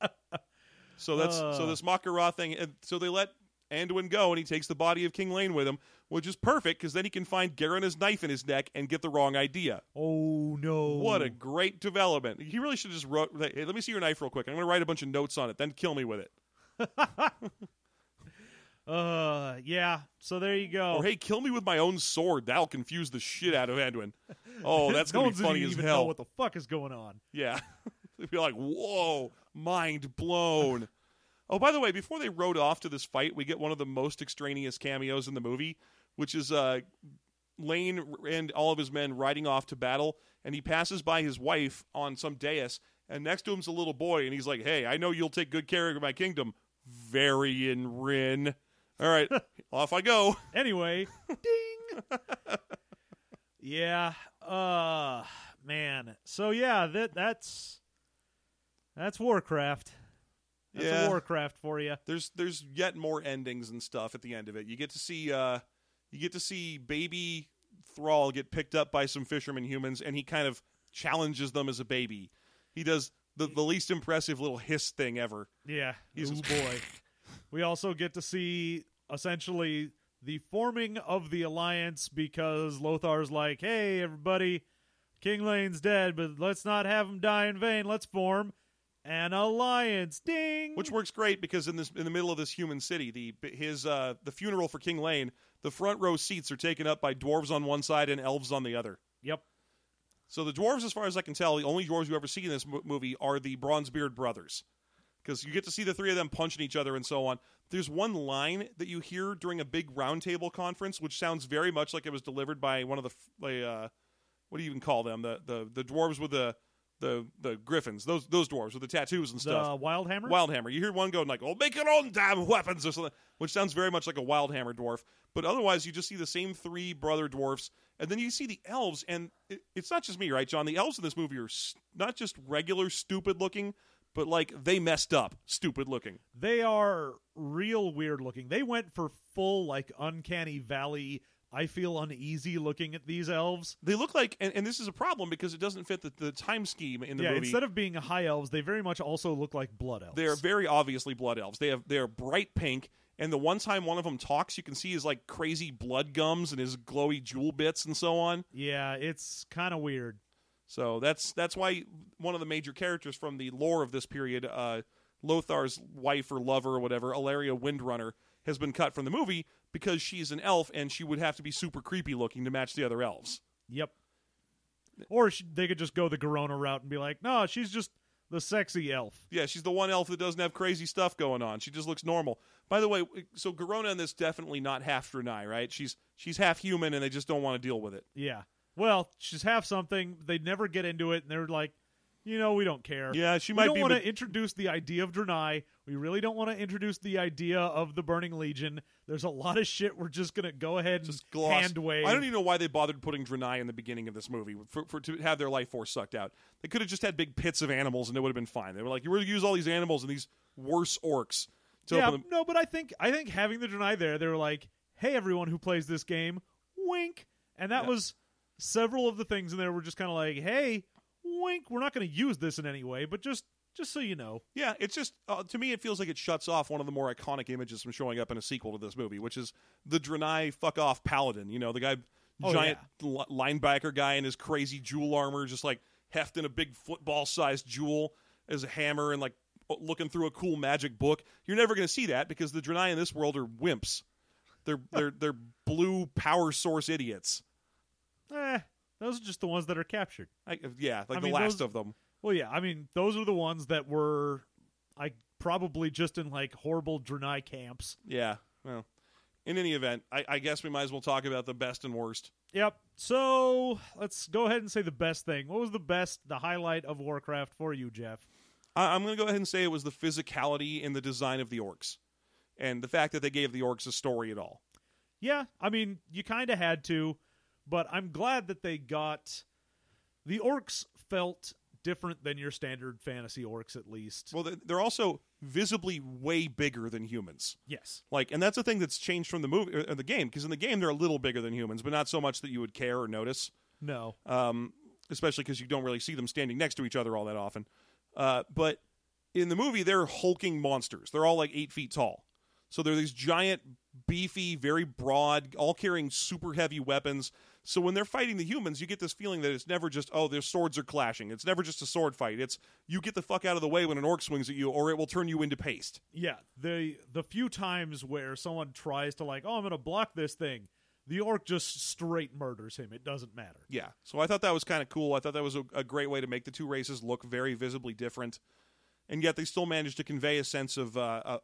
[SPEAKER 2] *laughs* so that's so
[SPEAKER 1] Uh.
[SPEAKER 2] this Makara thing. and So they let Anduin go, and he takes the body of King Llane with him, which is perfect because then he can find Garona's knife in his neck and get the wrong idea.
[SPEAKER 1] Oh no.
[SPEAKER 2] What a great development! He really should have just wrote. Hey, let me see your knife real quick. I'm going to write a bunch of notes on it, then kill me with it. *laughs*
[SPEAKER 1] Uh yeah. So there you go.
[SPEAKER 2] Or hey, kill me with my own sword. That'll confuse the shit out of Anduin. Oh, *laughs* that's
[SPEAKER 1] no
[SPEAKER 2] going
[SPEAKER 1] one's
[SPEAKER 2] to be funny as
[SPEAKER 1] even
[SPEAKER 2] hell.
[SPEAKER 1] know what the fuck is going on.
[SPEAKER 2] Yeah. *laughs* They'd be like, whoa, mind blown. oh, by the way, before they rode off to this fight, we get one of the most extraneous cameos in the movie, which is uh, Llane and all of his men riding off to battle, and he passes by his wife on some dais, and next to him's a little boy, and he's like, hey, I know you'll take good care of my kingdom. Varian Wrynn. All right, *laughs* off I go.
[SPEAKER 1] Anyway, *laughs* ding. yeah. Uh man. So yeah, that that's that's Warcraft. That's
[SPEAKER 2] Yeah.
[SPEAKER 1] a Warcraft for you.
[SPEAKER 2] there's there's yet more endings and stuff at the end of it. You get to see uh you get to see baby Thrall get picked up by some fisherman humans and he kind of challenges them as a baby. He does the, the least impressive little hiss thing ever.
[SPEAKER 1] Yeah.
[SPEAKER 2] He's-
[SPEAKER 1] oh boy. *laughs* we also get to see essentially the forming of the alliance because Lothar's like, "Hey everybody, King Llane's dead, but let's not have him die in vain. Let's form an alliance." Ding.
[SPEAKER 2] Which works great because in this in the middle of this human city, the his uh the funeral for King Llane, the front row seats are taken up by dwarves on one side and elves on the other.
[SPEAKER 1] Yep.
[SPEAKER 2] So the dwarves, as far as I can tell, the only dwarves you ever see in this mo- movie are the Bronzebeard brothers, because you get to see the three of them punching each other and so on. There's one line that you hear during a big roundtable conference, which sounds very much like it was delivered by one of the, like, uh, what do you even call them? The the the dwarves with the the the griffins, those those dwarves with the tattoos and
[SPEAKER 1] The
[SPEAKER 2] stuff.
[SPEAKER 1] Wildhammer.
[SPEAKER 2] Wildhammer. You hear one going like, "Oh, make your own damn weapons" or something, which sounds very much like a Wildhammer dwarf. But otherwise, you just see the same three brother dwarfs, and then you see the elves. And it, it's not just me, right, John? The elves in this movie are s- not just regular stupid looking, but like they messed up stupid looking.
[SPEAKER 1] they are real weird looking. They went for full like uncanny valley. I feel uneasy looking at these elves.
[SPEAKER 2] They look like, and, and this is a problem because it doesn't fit the, the time scheme in the
[SPEAKER 1] yeah,
[SPEAKER 2] movie.
[SPEAKER 1] instead of being high elves, they very much also look like blood elves.
[SPEAKER 2] They are very obviously blood elves. They have they are bright pink, and the one time one of them talks, you can see his like crazy blood gums and his glowy jewel bits and so on.
[SPEAKER 1] yeah, it's kind of weird.
[SPEAKER 2] So that's that's why one of the major characters from the lore of this period, uh, Lothar's wife or lover or whatever, Alleria Windrunner, has been cut from the movie because she's an elf and she would have to be super creepy looking to match the other elves.
[SPEAKER 1] Yep. Or sh- they could just go the Garona route and be like, no, she's just the sexy elf.
[SPEAKER 2] Yeah, she's the one elf that doesn't have crazy stuff going on. She just looks normal. By the way, so Garona in this definitely not half Draenei, right? She's she's half human and they just don't want to deal with it.
[SPEAKER 1] Yeah. Well, she's half something. They never get into it, and they're like, you know, we don't care.
[SPEAKER 2] Yeah, she
[SPEAKER 1] we
[SPEAKER 2] might
[SPEAKER 1] don't want to introduce the idea of Draenei. We really don't want to introduce the idea of the Burning Legion. There's a lot of shit we're just gonna go ahead and
[SPEAKER 2] Just gloss.
[SPEAKER 1] hand wave.
[SPEAKER 2] I don't even know why they bothered putting Draenei in the beginning of this movie for, for to have their life force sucked out. They could have just had big pits of animals and it would have been fine. They were like, you were gonna use all these animals and these worse orcs to
[SPEAKER 1] yeah,
[SPEAKER 2] open them.
[SPEAKER 1] no, but I think I think having the Draenei there, they were like, "Hey, everyone who plays this game, wink," and that
[SPEAKER 2] Yeah.
[SPEAKER 1] was several of the things in there were just kind of like, "Hey, wink, we're not going to use this in any way, but just just so you know."
[SPEAKER 2] Yeah, it's just uh, to me it feels like it shuts off one of the more iconic images from showing up in a sequel to this movie, which is the Draenei fuck off paladin. You know, the guy,
[SPEAKER 1] Oh,
[SPEAKER 2] giant li- linebacker guy in his crazy jewel armor, just like hefting a big football sized jewel as a hammer and like looking through a cool magic book. You're never going to see that because the Draenei in this world are wimps. They're they're they're blue power source idiots.
[SPEAKER 1] Eh, those are just the ones that are captured.
[SPEAKER 2] I, yeah, like
[SPEAKER 1] I
[SPEAKER 2] the
[SPEAKER 1] mean,
[SPEAKER 2] last
[SPEAKER 1] those-
[SPEAKER 2] of them.
[SPEAKER 1] Well, yeah, I mean, those are the ones that were, I probably just in like horrible Draenei camps.
[SPEAKER 2] Yeah, Well, in any event, I, I guess we might as well talk about the best and worst.
[SPEAKER 1] Yep. So let's go ahead and say the best thing. What was the best, the highlight of Warcraft for you, Jeff?
[SPEAKER 2] I, I'm going to go ahead and say it was the physicality in the design of the orcs, and the fact that they gave the orcs a story at all.
[SPEAKER 1] Yeah, I mean, you kind of had to, but I'm glad that they got the orcs felt different than your standard fantasy orcs at least.
[SPEAKER 2] Well, they- they're also visibly way bigger than humans.
[SPEAKER 1] Yes.
[SPEAKER 2] Like, and that's the thing that's changed from the movie or the game because in the game they're a little bigger than humans, but not so much that you would care or notice.
[SPEAKER 1] No.
[SPEAKER 2] um, especially because you don't really see them standing next to each other all that often. Uh, but in the movie, they're hulking monsters. They're all like eight feet tall. So they're these giant, beefy, very broad, all carrying super heavy weapons. So when they're fighting the humans, you get this feeling that it's never just, oh, their swords are clashing. It's never just a sword fight. It's you get the fuck out of the way when an orc swings at you, or it will turn you into paste.
[SPEAKER 1] Yeah, the the few times where someone tries to like, "Oh, I'm going to block this thing." The orc just straight murders him. It doesn't matter.
[SPEAKER 2] Yeah. So I thought that was kind of cool. I thought that was a, a great way to make the two races look very visibly different, and yet they still managed to convey a sense of uh, uh,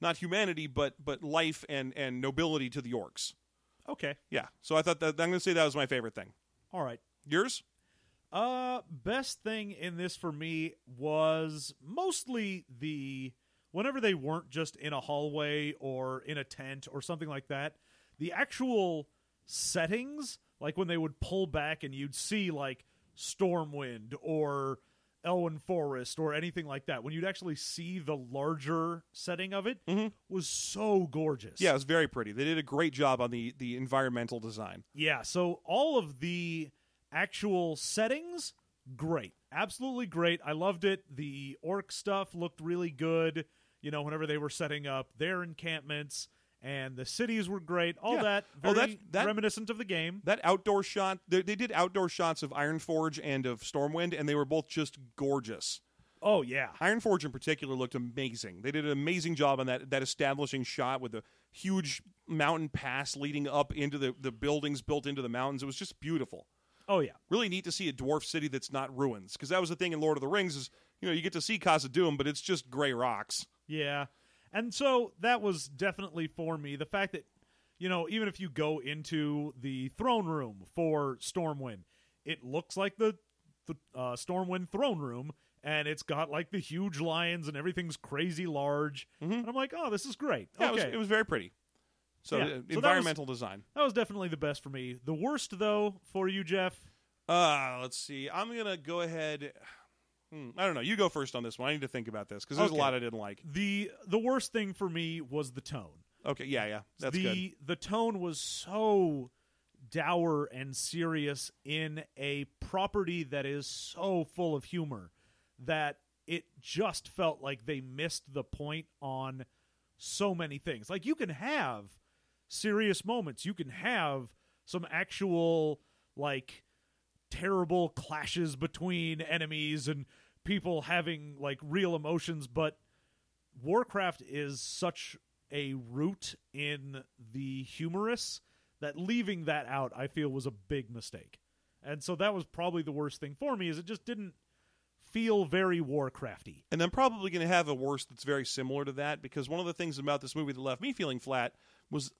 [SPEAKER 2] not humanity, but but life and and nobility to the orcs.
[SPEAKER 1] Okay.
[SPEAKER 2] Yeah. So I thought that I'm going to say that was my favorite thing.
[SPEAKER 1] All right.
[SPEAKER 2] Yours?
[SPEAKER 1] Uh best thing in this for me was mostly the whenever they weren't just in a hallway or in a tent or something like that, the actual settings, like when they would pull back and you'd see like Stormwind or Elwynn Forest or anything like that, when you'd actually see the larger setting of it, mm-hmm. was so gorgeous.
[SPEAKER 2] Yeah, it was very pretty. They did a great job on the the environmental design.
[SPEAKER 1] Yeah, so all of the actual settings, great. Absolutely great. I loved it. The orc stuff looked really good. You know, whenever they were setting up their encampments and the cities were great. All
[SPEAKER 2] Yeah.
[SPEAKER 1] that
[SPEAKER 2] Oh, that- that-
[SPEAKER 1] reminiscent of the game.
[SPEAKER 2] That outdoor shot, they, they did outdoor shots of Ironforge and of Stormwind, and they were both just gorgeous.
[SPEAKER 1] Oh yeah.
[SPEAKER 2] Ironforge in particular looked amazing. They did an amazing job on that that establishing shot with the huge mountain pass leading up into the, the buildings built into the mountains. It was just beautiful.
[SPEAKER 1] Oh yeah.
[SPEAKER 2] Really neat to see a dwarf city that's not ruins because that was the thing in Lord of the Rings is you know you get to see Khazad-dûm, but it's just gray rocks.
[SPEAKER 1] Yeah. And so that was definitely for me. The fact that, you know, even if you go into the throne room for Stormwind, it looks like the, the uh, Stormwind throne room, and it's got like the huge lions and everything's crazy large. And I'm like, oh, this is great.
[SPEAKER 2] Yeah,
[SPEAKER 1] okay.
[SPEAKER 2] it, was, it was very pretty. So
[SPEAKER 1] Yeah.
[SPEAKER 2] uh,
[SPEAKER 1] So that was-
[SPEAKER 2] environmental design.
[SPEAKER 1] that was definitely the best for me. The worst, though, for you, Jeff.
[SPEAKER 2] Uh, let's see. I'm gonna go ahead. Hmm, I don't know. You go first on this one. I need to think about this because there's
[SPEAKER 1] Okay.
[SPEAKER 2] a lot I didn't like.
[SPEAKER 1] The the worst thing for me was the tone.
[SPEAKER 2] Okay, yeah, yeah, that's
[SPEAKER 1] the
[SPEAKER 2] good.
[SPEAKER 1] the tone was so dour and serious in a property that is so full of humor that it just felt like they missed the point on so many things. Like you can have serious moments, you can have some actual like terrible clashes between enemies and people having like real emotions, but Warcraft is such a root in the humorous that leaving that out I feel was a big mistake. And so that was probably the worst thing for me is it just didn't feel very Warcrafty.
[SPEAKER 2] And I'm probably going to have a worst that's very similar to that because one of the things about this movie that left me feeling flat was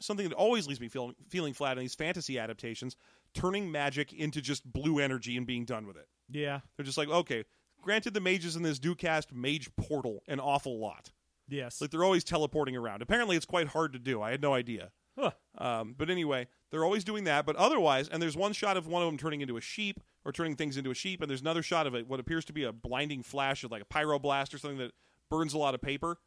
[SPEAKER 2] something that always leaves me feeling feeling flat in these fantasy adaptations: turning magic into just blue energy and being done with it.
[SPEAKER 1] Yeah.
[SPEAKER 2] They're just like, okay, granted, the mages in this do cast Mage Portal an awful lot.
[SPEAKER 1] Yes.
[SPEAKER 2] Like they're always teleporting around. Apparently, it's quite hard to do. I had no idea.
[SPEAKER 1] Huh.
[SPEAKER 2] Um, but anyway, they're always doing that. But otherwise, and there's one shot of one of them turning into a sheep or turning things into a sheep, and there's another shot of it, what appears to be a blinding flash of like a pyroblast or something that burns a lot of paper.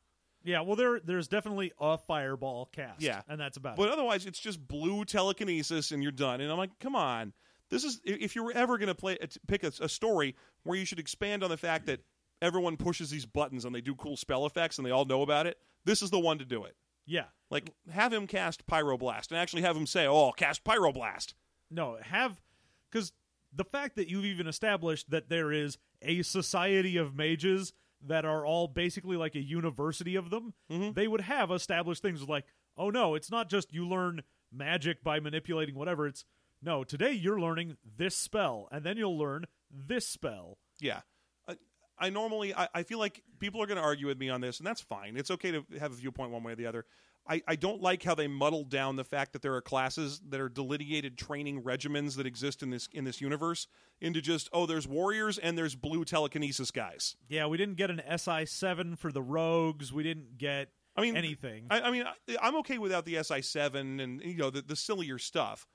[SPEAKER 1] Yeah, well there there's definitely a fireball cast.
[SPEAKER 2] Yeah.
[SPEAKER 1] And that's about
[SPEAKER 2] But
[SPEAKER 1] it.
[SPEAKER 2] otherwise, it's just blue telekinesis, and you're done. And I'm like, come on. This is if you were ever going to play pick a, a story where you should expand on the fact that everyone pushes these buttons and they do cool spell effects and they all know about it. This is the one to do it.
[SPEAKER 1] Yeah.
[SPEAKER 2] Like have him cast pyroblast and actually have him say, "Oh, cast pyroblast."
[SPEAKER 1] No, have because the fact that you've even established that there is a society of mages that are all basically like a university of them, mm-hmm. they would have established things like, oh no, it's not just you learn magic by manipulating whatever. It's no, today you're learning this spell, and then you'll learn this spell.
[SPEAKER 2] Yeah. I, I normally I, I feel like people are going to argue with me on this, and that's fine. It's okay to have a viewpoint one way or the other. I, I don't like how they muddled down the fact that there are classes that are delineated training regimens that exist in this in this universe into just oh there's warriors and there's blue telekinesis guys.
[SPEAKER 1] Yeah, we didn't get an SI seven for the rogues. We didn't get
[SPEAKER 2] I mean
[SPEAKER 1] anything.
[SPEAKER 2] I, I mean I, I'm okay without the SI seven and you know the, the sillier stuff.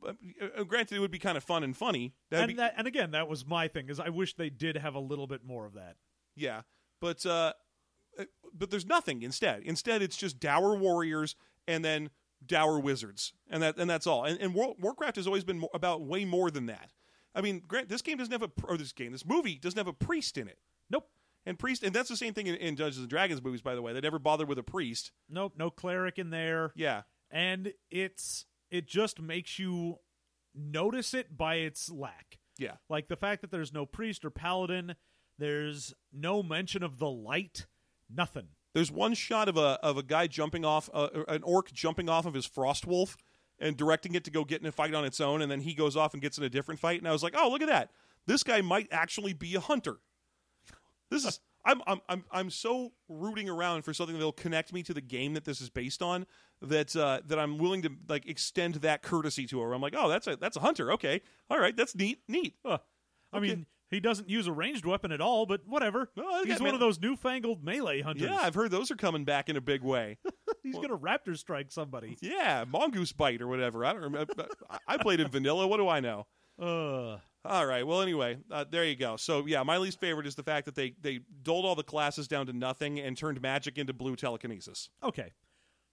[SPEAKER 2] But uh, granted, it would be kind of fun and funny. That'd
[SPEAKER 1] and
[SPEAKER 2] be,
[SPEAKER 1] that, and again, that was my thing. Is I wish they did have a little bit more of that.
[SPEAKER 2] Yeah, but uh, Uh, but there's nothing instead. Instead, it's just dour warriors and then dour wizards, and that and that's all. And, and War, Warcraft has always been mo- about way more than that. I mean, grant this game doesn't have a or this game, this movie doesn't have a priest in it.
[SPEAKER 1] Nope,
[SPEAKER 2] And priest, and that's the same thing in, in Dungeons and Dragons movies, by the way. They never bothered with a priest.
[SPEAKER 1] nope, no cleric in there.
[SPEAKER 2] Yeah,
[SPEAKER 1] and it's it just makes you notice it by its lack.
[SPEAKER 2] yeah,
[SPEAKER 1] Like the fact that there's no priest or paladin, there's no mention of the light, nothing.
[SPEAKER 2] There's one shot of a of a guy jumping off, uh, an orc jumping off of his frost wolf and directing it to go get in a fight on its own, and then he goes off and gets in a different fight. And I was like, oh, look at that! This guy might actually be a hunter. This is I'm I'm I'm I'm so rooting around for something that'll connect me to the game that this is based on that uh, that I'm willing to like extend that courtesy to her. I'm like, oh, that's a that's a hunter. Okay, all right, that's neat, neat.
[SPEAKER 1] Huh. I
[SPEAKER 2] Okay.
[SPEAKER 1] mean, he doesn't use a ranged weapon at all, but whatever.
[SPEAKER 2] I
[SPEAKER 1] one
[SPEAKER 2] man-
[SPEAKER 1] of those newfangled melee hunters.
[SPEAKER 2] Yeah, I've heard those are coming back in a big way. *laughs*
[SPEAKER 1] He's gonna raptor strike somebody.
[SPEAKER 2] Yeah, mongoose bite or whatever. I don't remember. I- I played in vanilla. What do I know?
[SPEAKER 1] Uh,
[SPEAKER 2] All right. Well, anyway, uh, there you go. So yeah, my least favorite is the fact that they they doled all the classes down to nothing and turned magic into blue telekinesis.
[SPEAKER 1] okay.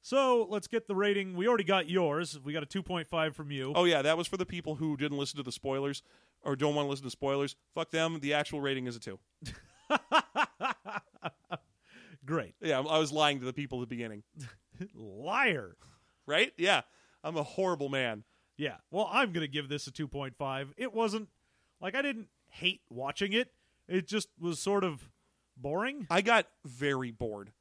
[SPEAKER 1] So let's get the rating. We already got yours. We got a 2.5 from you.
[SPEAKER 2] Oh yeah, that was for the people who didn't listen to the spoilers or don't want to listen to spoilers. Fuck them. The actual rating is a two. *laughs*
[SPEAKER 1] Great.
[SPEAKER 2] Yeah, I was lying to the people at the beginning. *laughs*
[SPEAKER 1] Liar.
[SPEAKER 2] Right? Yeah, I'm a horrible man.
[SPEAKER 1] Yeah. Well, I'm going to give this a 2.5. It wasn't like I didn't hate watching it. It just was sort of boring.
[SPEAKER 2] I got very bored.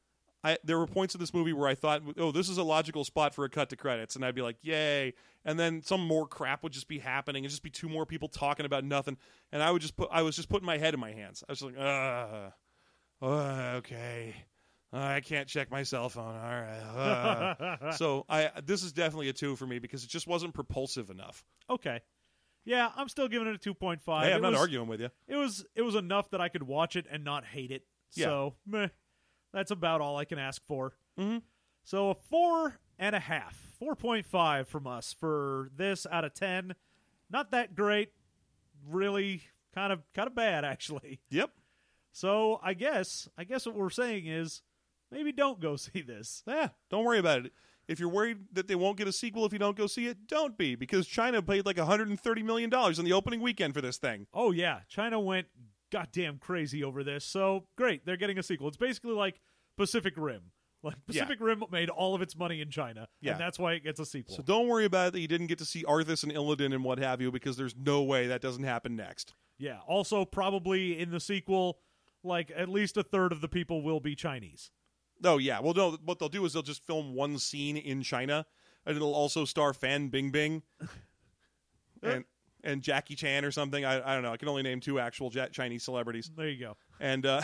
[SPEAKER 2] I, there were points in this movie where I thought, "Oh, this is a logical spot for a cut to credits," and I'd be like, "Yay!" And then some more crap would just be happening, and just be two more people talking about nothing, and I would just put, I was just putting my head in my hands. I was like, "Uh, uh okay, I can't check my cell phone." All right, uh." *laughs* so I this is definitely a two for me because it just wasn't propulsive enough.
[SPEAKER 1] Okay. Yeah, I'm still giving it a 2.5.
[SPEAKER 2] Hey, I'm
[SPEAKER 1] It
[SPEAKER 2] not
[SPEAKER 1] was-
[SPEAKER 2] arguing with you.
[SPEAKER 1] It was it was enough that I could watch it and not hate it.
[SPEAKER 2] Yeah.
[SPEAKER 1] So, meh. That's about all I can ask for.
[SPEAKER 2] Mhm.
[SPEAKER 1] So a four and a half, four point five from us for this out of ten. Not that great, really. Kind of, kind of bad actually.
[SPEAKER 2] Yep.
[SPEAKER 1] So I guess, I guess what we're saying is, maybe don't go *laughs* see this.
[SPEAKER 2] Yeah, don't worry about it. If you're worried that they won't get a sequel if you don't go see it, don't be because China paid like 130 million dollars in the opening weekend for this thing.
[SPEAKER 1] Oh yeah, China went goddamn crazy over this. So great, they're getting a sequel. It's basically like Pacific Rim. Like
[SPEAKER 2] Yeah.
[SPEAKER 1] Pacific Rim made all of its money in China,
[SPEAKER 2] Yeah.
[SPEAKER 1] and that's why it gets a sequel.
[SPEAKER 2] So don't worry about it that you didn't get to see Arthas and Illidan and what have you because there's no way that doesn't happen next.
[SPEAKER 1] yeah. Also, probably in the sequel, like at least a third of the people will be Chinese.
[SPEAKER 2] Oh yeah, well no, what they'll do is they'll just film one scene in China and it'll also star Fan Bingbing *laughs* and and Jackie Chan or something. I, I don't know. I can only name two actual ja- Chinese celebrities.
[SPEAKER 1] There you go.
[SPEAKER 2] and uh,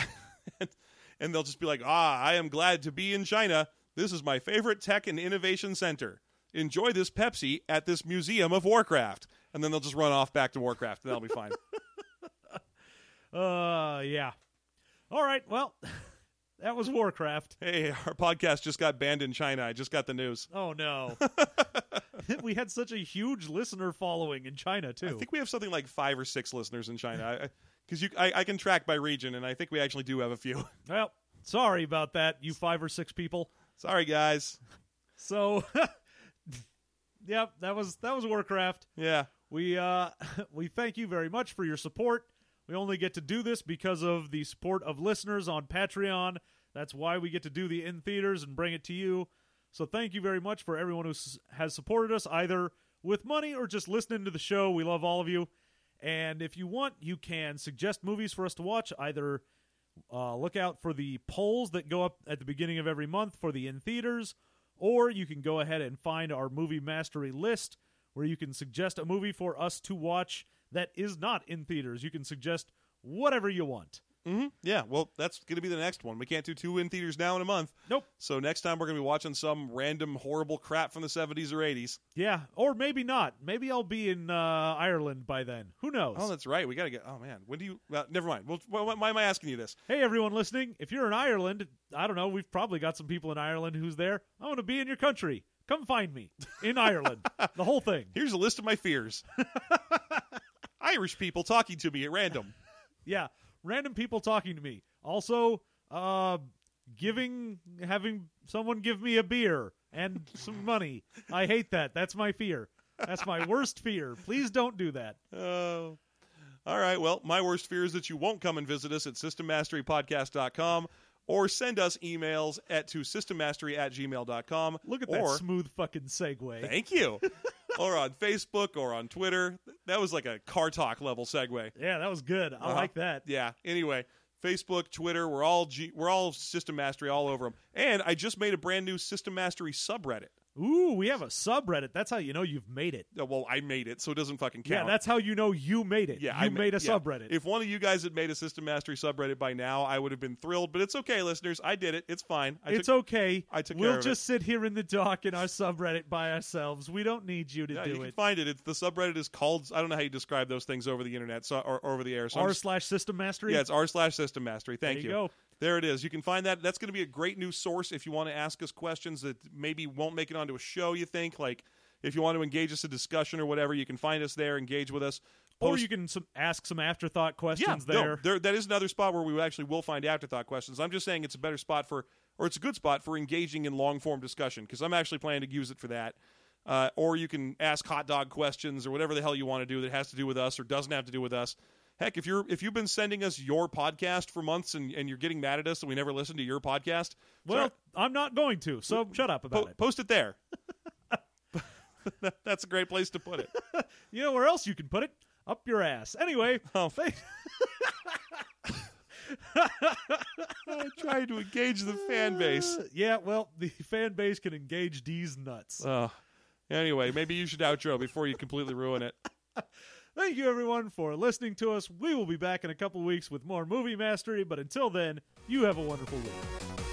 [SPEAKER 2] *laughs* and they'll just be like, "Ah, I am glad to be in China. This is my favorite tech and innovation center. Enjoy this Pepsi at this museum of Warcraft." And then they'll just run off back to Warcraft, and that'll be fine. *laughs*
[SPEAKER 1] Uh, yeah. All right. Well, *laughs* that was Warcraft.
[SPEAKER 2] hey, our podcast just got banned in China. I just got the news.
[SPEAKER 1] Oh no. *laughs* we had such a huge listener following in China too.
[SPEAKER 2] I think we have something like five or six listeners in China. Because you, I, I can track by region, and I think we actually do have a few. *laughs*
[SPEAKER 1] Well, sorry about that, you five or six people.
[SPEAKER 2] Sorry, guys.
[SPEAKER 1] So, *laughs* yep, that was that was Warcraft.
[SPEAKER 2] Yeah,
[SPEAKER 1] We uh we thank you very much for your support. We only get to do this because of the support of listeners on Patreon. That's why we get to do the in theaters and bring it to you. So thank you very much for everyone who has supported us either with money or just listening to the show. We love all of you. And if you want, you can suggest movies for us to watch. Either uh, look out for the polls that go up at the beginning of every month for the in theaters, or you can go ahead and find our movie mastery list where you can suggest a movie for us to watch that is not in theaters. You can suggest whatever you want.
[SPEAKER 2] Hmm Yeah, well, that's going to be the next one. We can't do two in theaters now in a month.
[SPEAKER 1] Nope.
[SPEAKER 2] So next time we're going to be watching some random horrible crap from the 70s or 80s.
[SPEAKER 1] Yeah, or maybe not. Maybe I'll be in uh, Ireland by then. Who knows?
[SPEAKER 2] Oh, that's right. We got to get. Oh man, when do you? Well, never mind. Well, why, why am I asking you this?
[SPEAKER 1] hey, everyone listening, if you're in Ireland, I don't know, we've probably got some people in Ireland who's there. I want to be in your country. Come find me in Ireland. the whole thing. *laughs*
[SPEAKER 2] Here's a list of my fears. *laughs* Irish people talking to me at random. *laughs*
[SPEAKER 1] Yeah, random people talking to me. Also, uh, giving, having someone give me a beer and some money. I hate that. That's my fear. That's my worst fear. Please don't do that.
[SPEAKER 2] Oh. All right. Well, my worst fear is that you won't come and visit us at systemmasterypodcast.com or send us emails at to systemmastery at gmail.com.
[SPEAKER 1] Look at that smooth fucking segue.
[SPEAKER 2] Thank you. *laughs* *laughs* or on Facebook or on Twitter. That was like a car talk level segue.
[SPEAKER 1] Yeah, that was good. I
[SPEAKER 2] Uh-huh.
[SPEAKER 1] like that.
[SPEAKER 2] Yeah. Anyway, Facebook, Twitter, we're all G- we're all System Mastery all over them. And I just made a brand new System Mastery subreddit.
[SPEAKER 1] Ooh, we have a subreddit. That's how you know you've made it.
[SPEAKER 2] Uh, Well, I made it, so it doesn't fucking count.
[SPEAKER 1] Yeah, that's how you know you made it.
[SPEAKER 2] Yeah,
[SPEAKER 1] you
[SPEAKER 2] I ma-
[SPEAKER 1] made a
[SPEAKER 2] yeah.
[SPEAKER 1] subreddit.
[SPEAKER 2] If one of you guys had made a System Mastery subreddit by now, I would have been thrilled. But it's okay, listeners. I did it. It's fine. I
[SPEAKER 1] it's
[SPEAKER 2] took,
[SPEAKER 1] okay.
[SPEAKER 2] I took
[SPEAKER 1] we'll just sit here in the dark in our subreddit by ourselves. We don't need you to
[SPEAKER 2] yeah, you
[SPEAKER 1] do
[SPEAKER 2] can
[SPEAKER 1] it.
[SPEAKER 2] find it. It's the subreddit is called. I don't know how you describe those things over the internet so, or, or over the air. So
[SPEAKER 1] R slash system mastery.
[SPEAKER 2] yeah, it's r slash System Mastery. Thank
[SPEAKER 1] There you go.
[SPEAKER 2] There it is. You can find that. That's going to be a great new source if you want to ask us questions that maybe won't make it onto a show. You think like if you want to engage us in discussion or whatever, you can find us there. Engage with us.
[SPEAKER 1] or you can some, ask some afterthought
[SPEAKER 2] yeah,
[SPEAKER 1] questions
[SPEAKER 2] no,
[SPEAKER 1] there.
[SPEAKER 2] there. That is another spot where we actually will find afterthought questions. I'm just saying it's a better spot for, or it's a good spot for engaging in long form discussion because I'm actually planning to use it for that. Uh, or you can ask hot dog questions or whatever the hell you want to do that has to do with us or doesn't have to do with us. Heck, if you're if you've been sending us your podcast for months and, and you're getting mad at us and we never listen to your podcast,
[SPEAKER 1] well, I'm not going to, so shut up about
[SPEAKER 2] po-
[SPEAKER 1] it.
[SPEAKER 2] post it there. *laughs* That's a great place to put it. *laughs*
[SPEAKER 1] You know where else you can put it? Up your ass. Anyway, *laughs*
[SPEAKER 2] Oh, thank- I tried to engage the fan base.
[SPEAKER 1] uh, yeah, well, the fan base can engage D's nuts.
[SPEAKER 2] Oh. Anyway, maybe you should outro before you completely ruin it.
[SPEAKER 1] Thank you, everyone, for listening to us. We will be back in a couple weeks with more movie mastery, but until then, you have a wonderful week.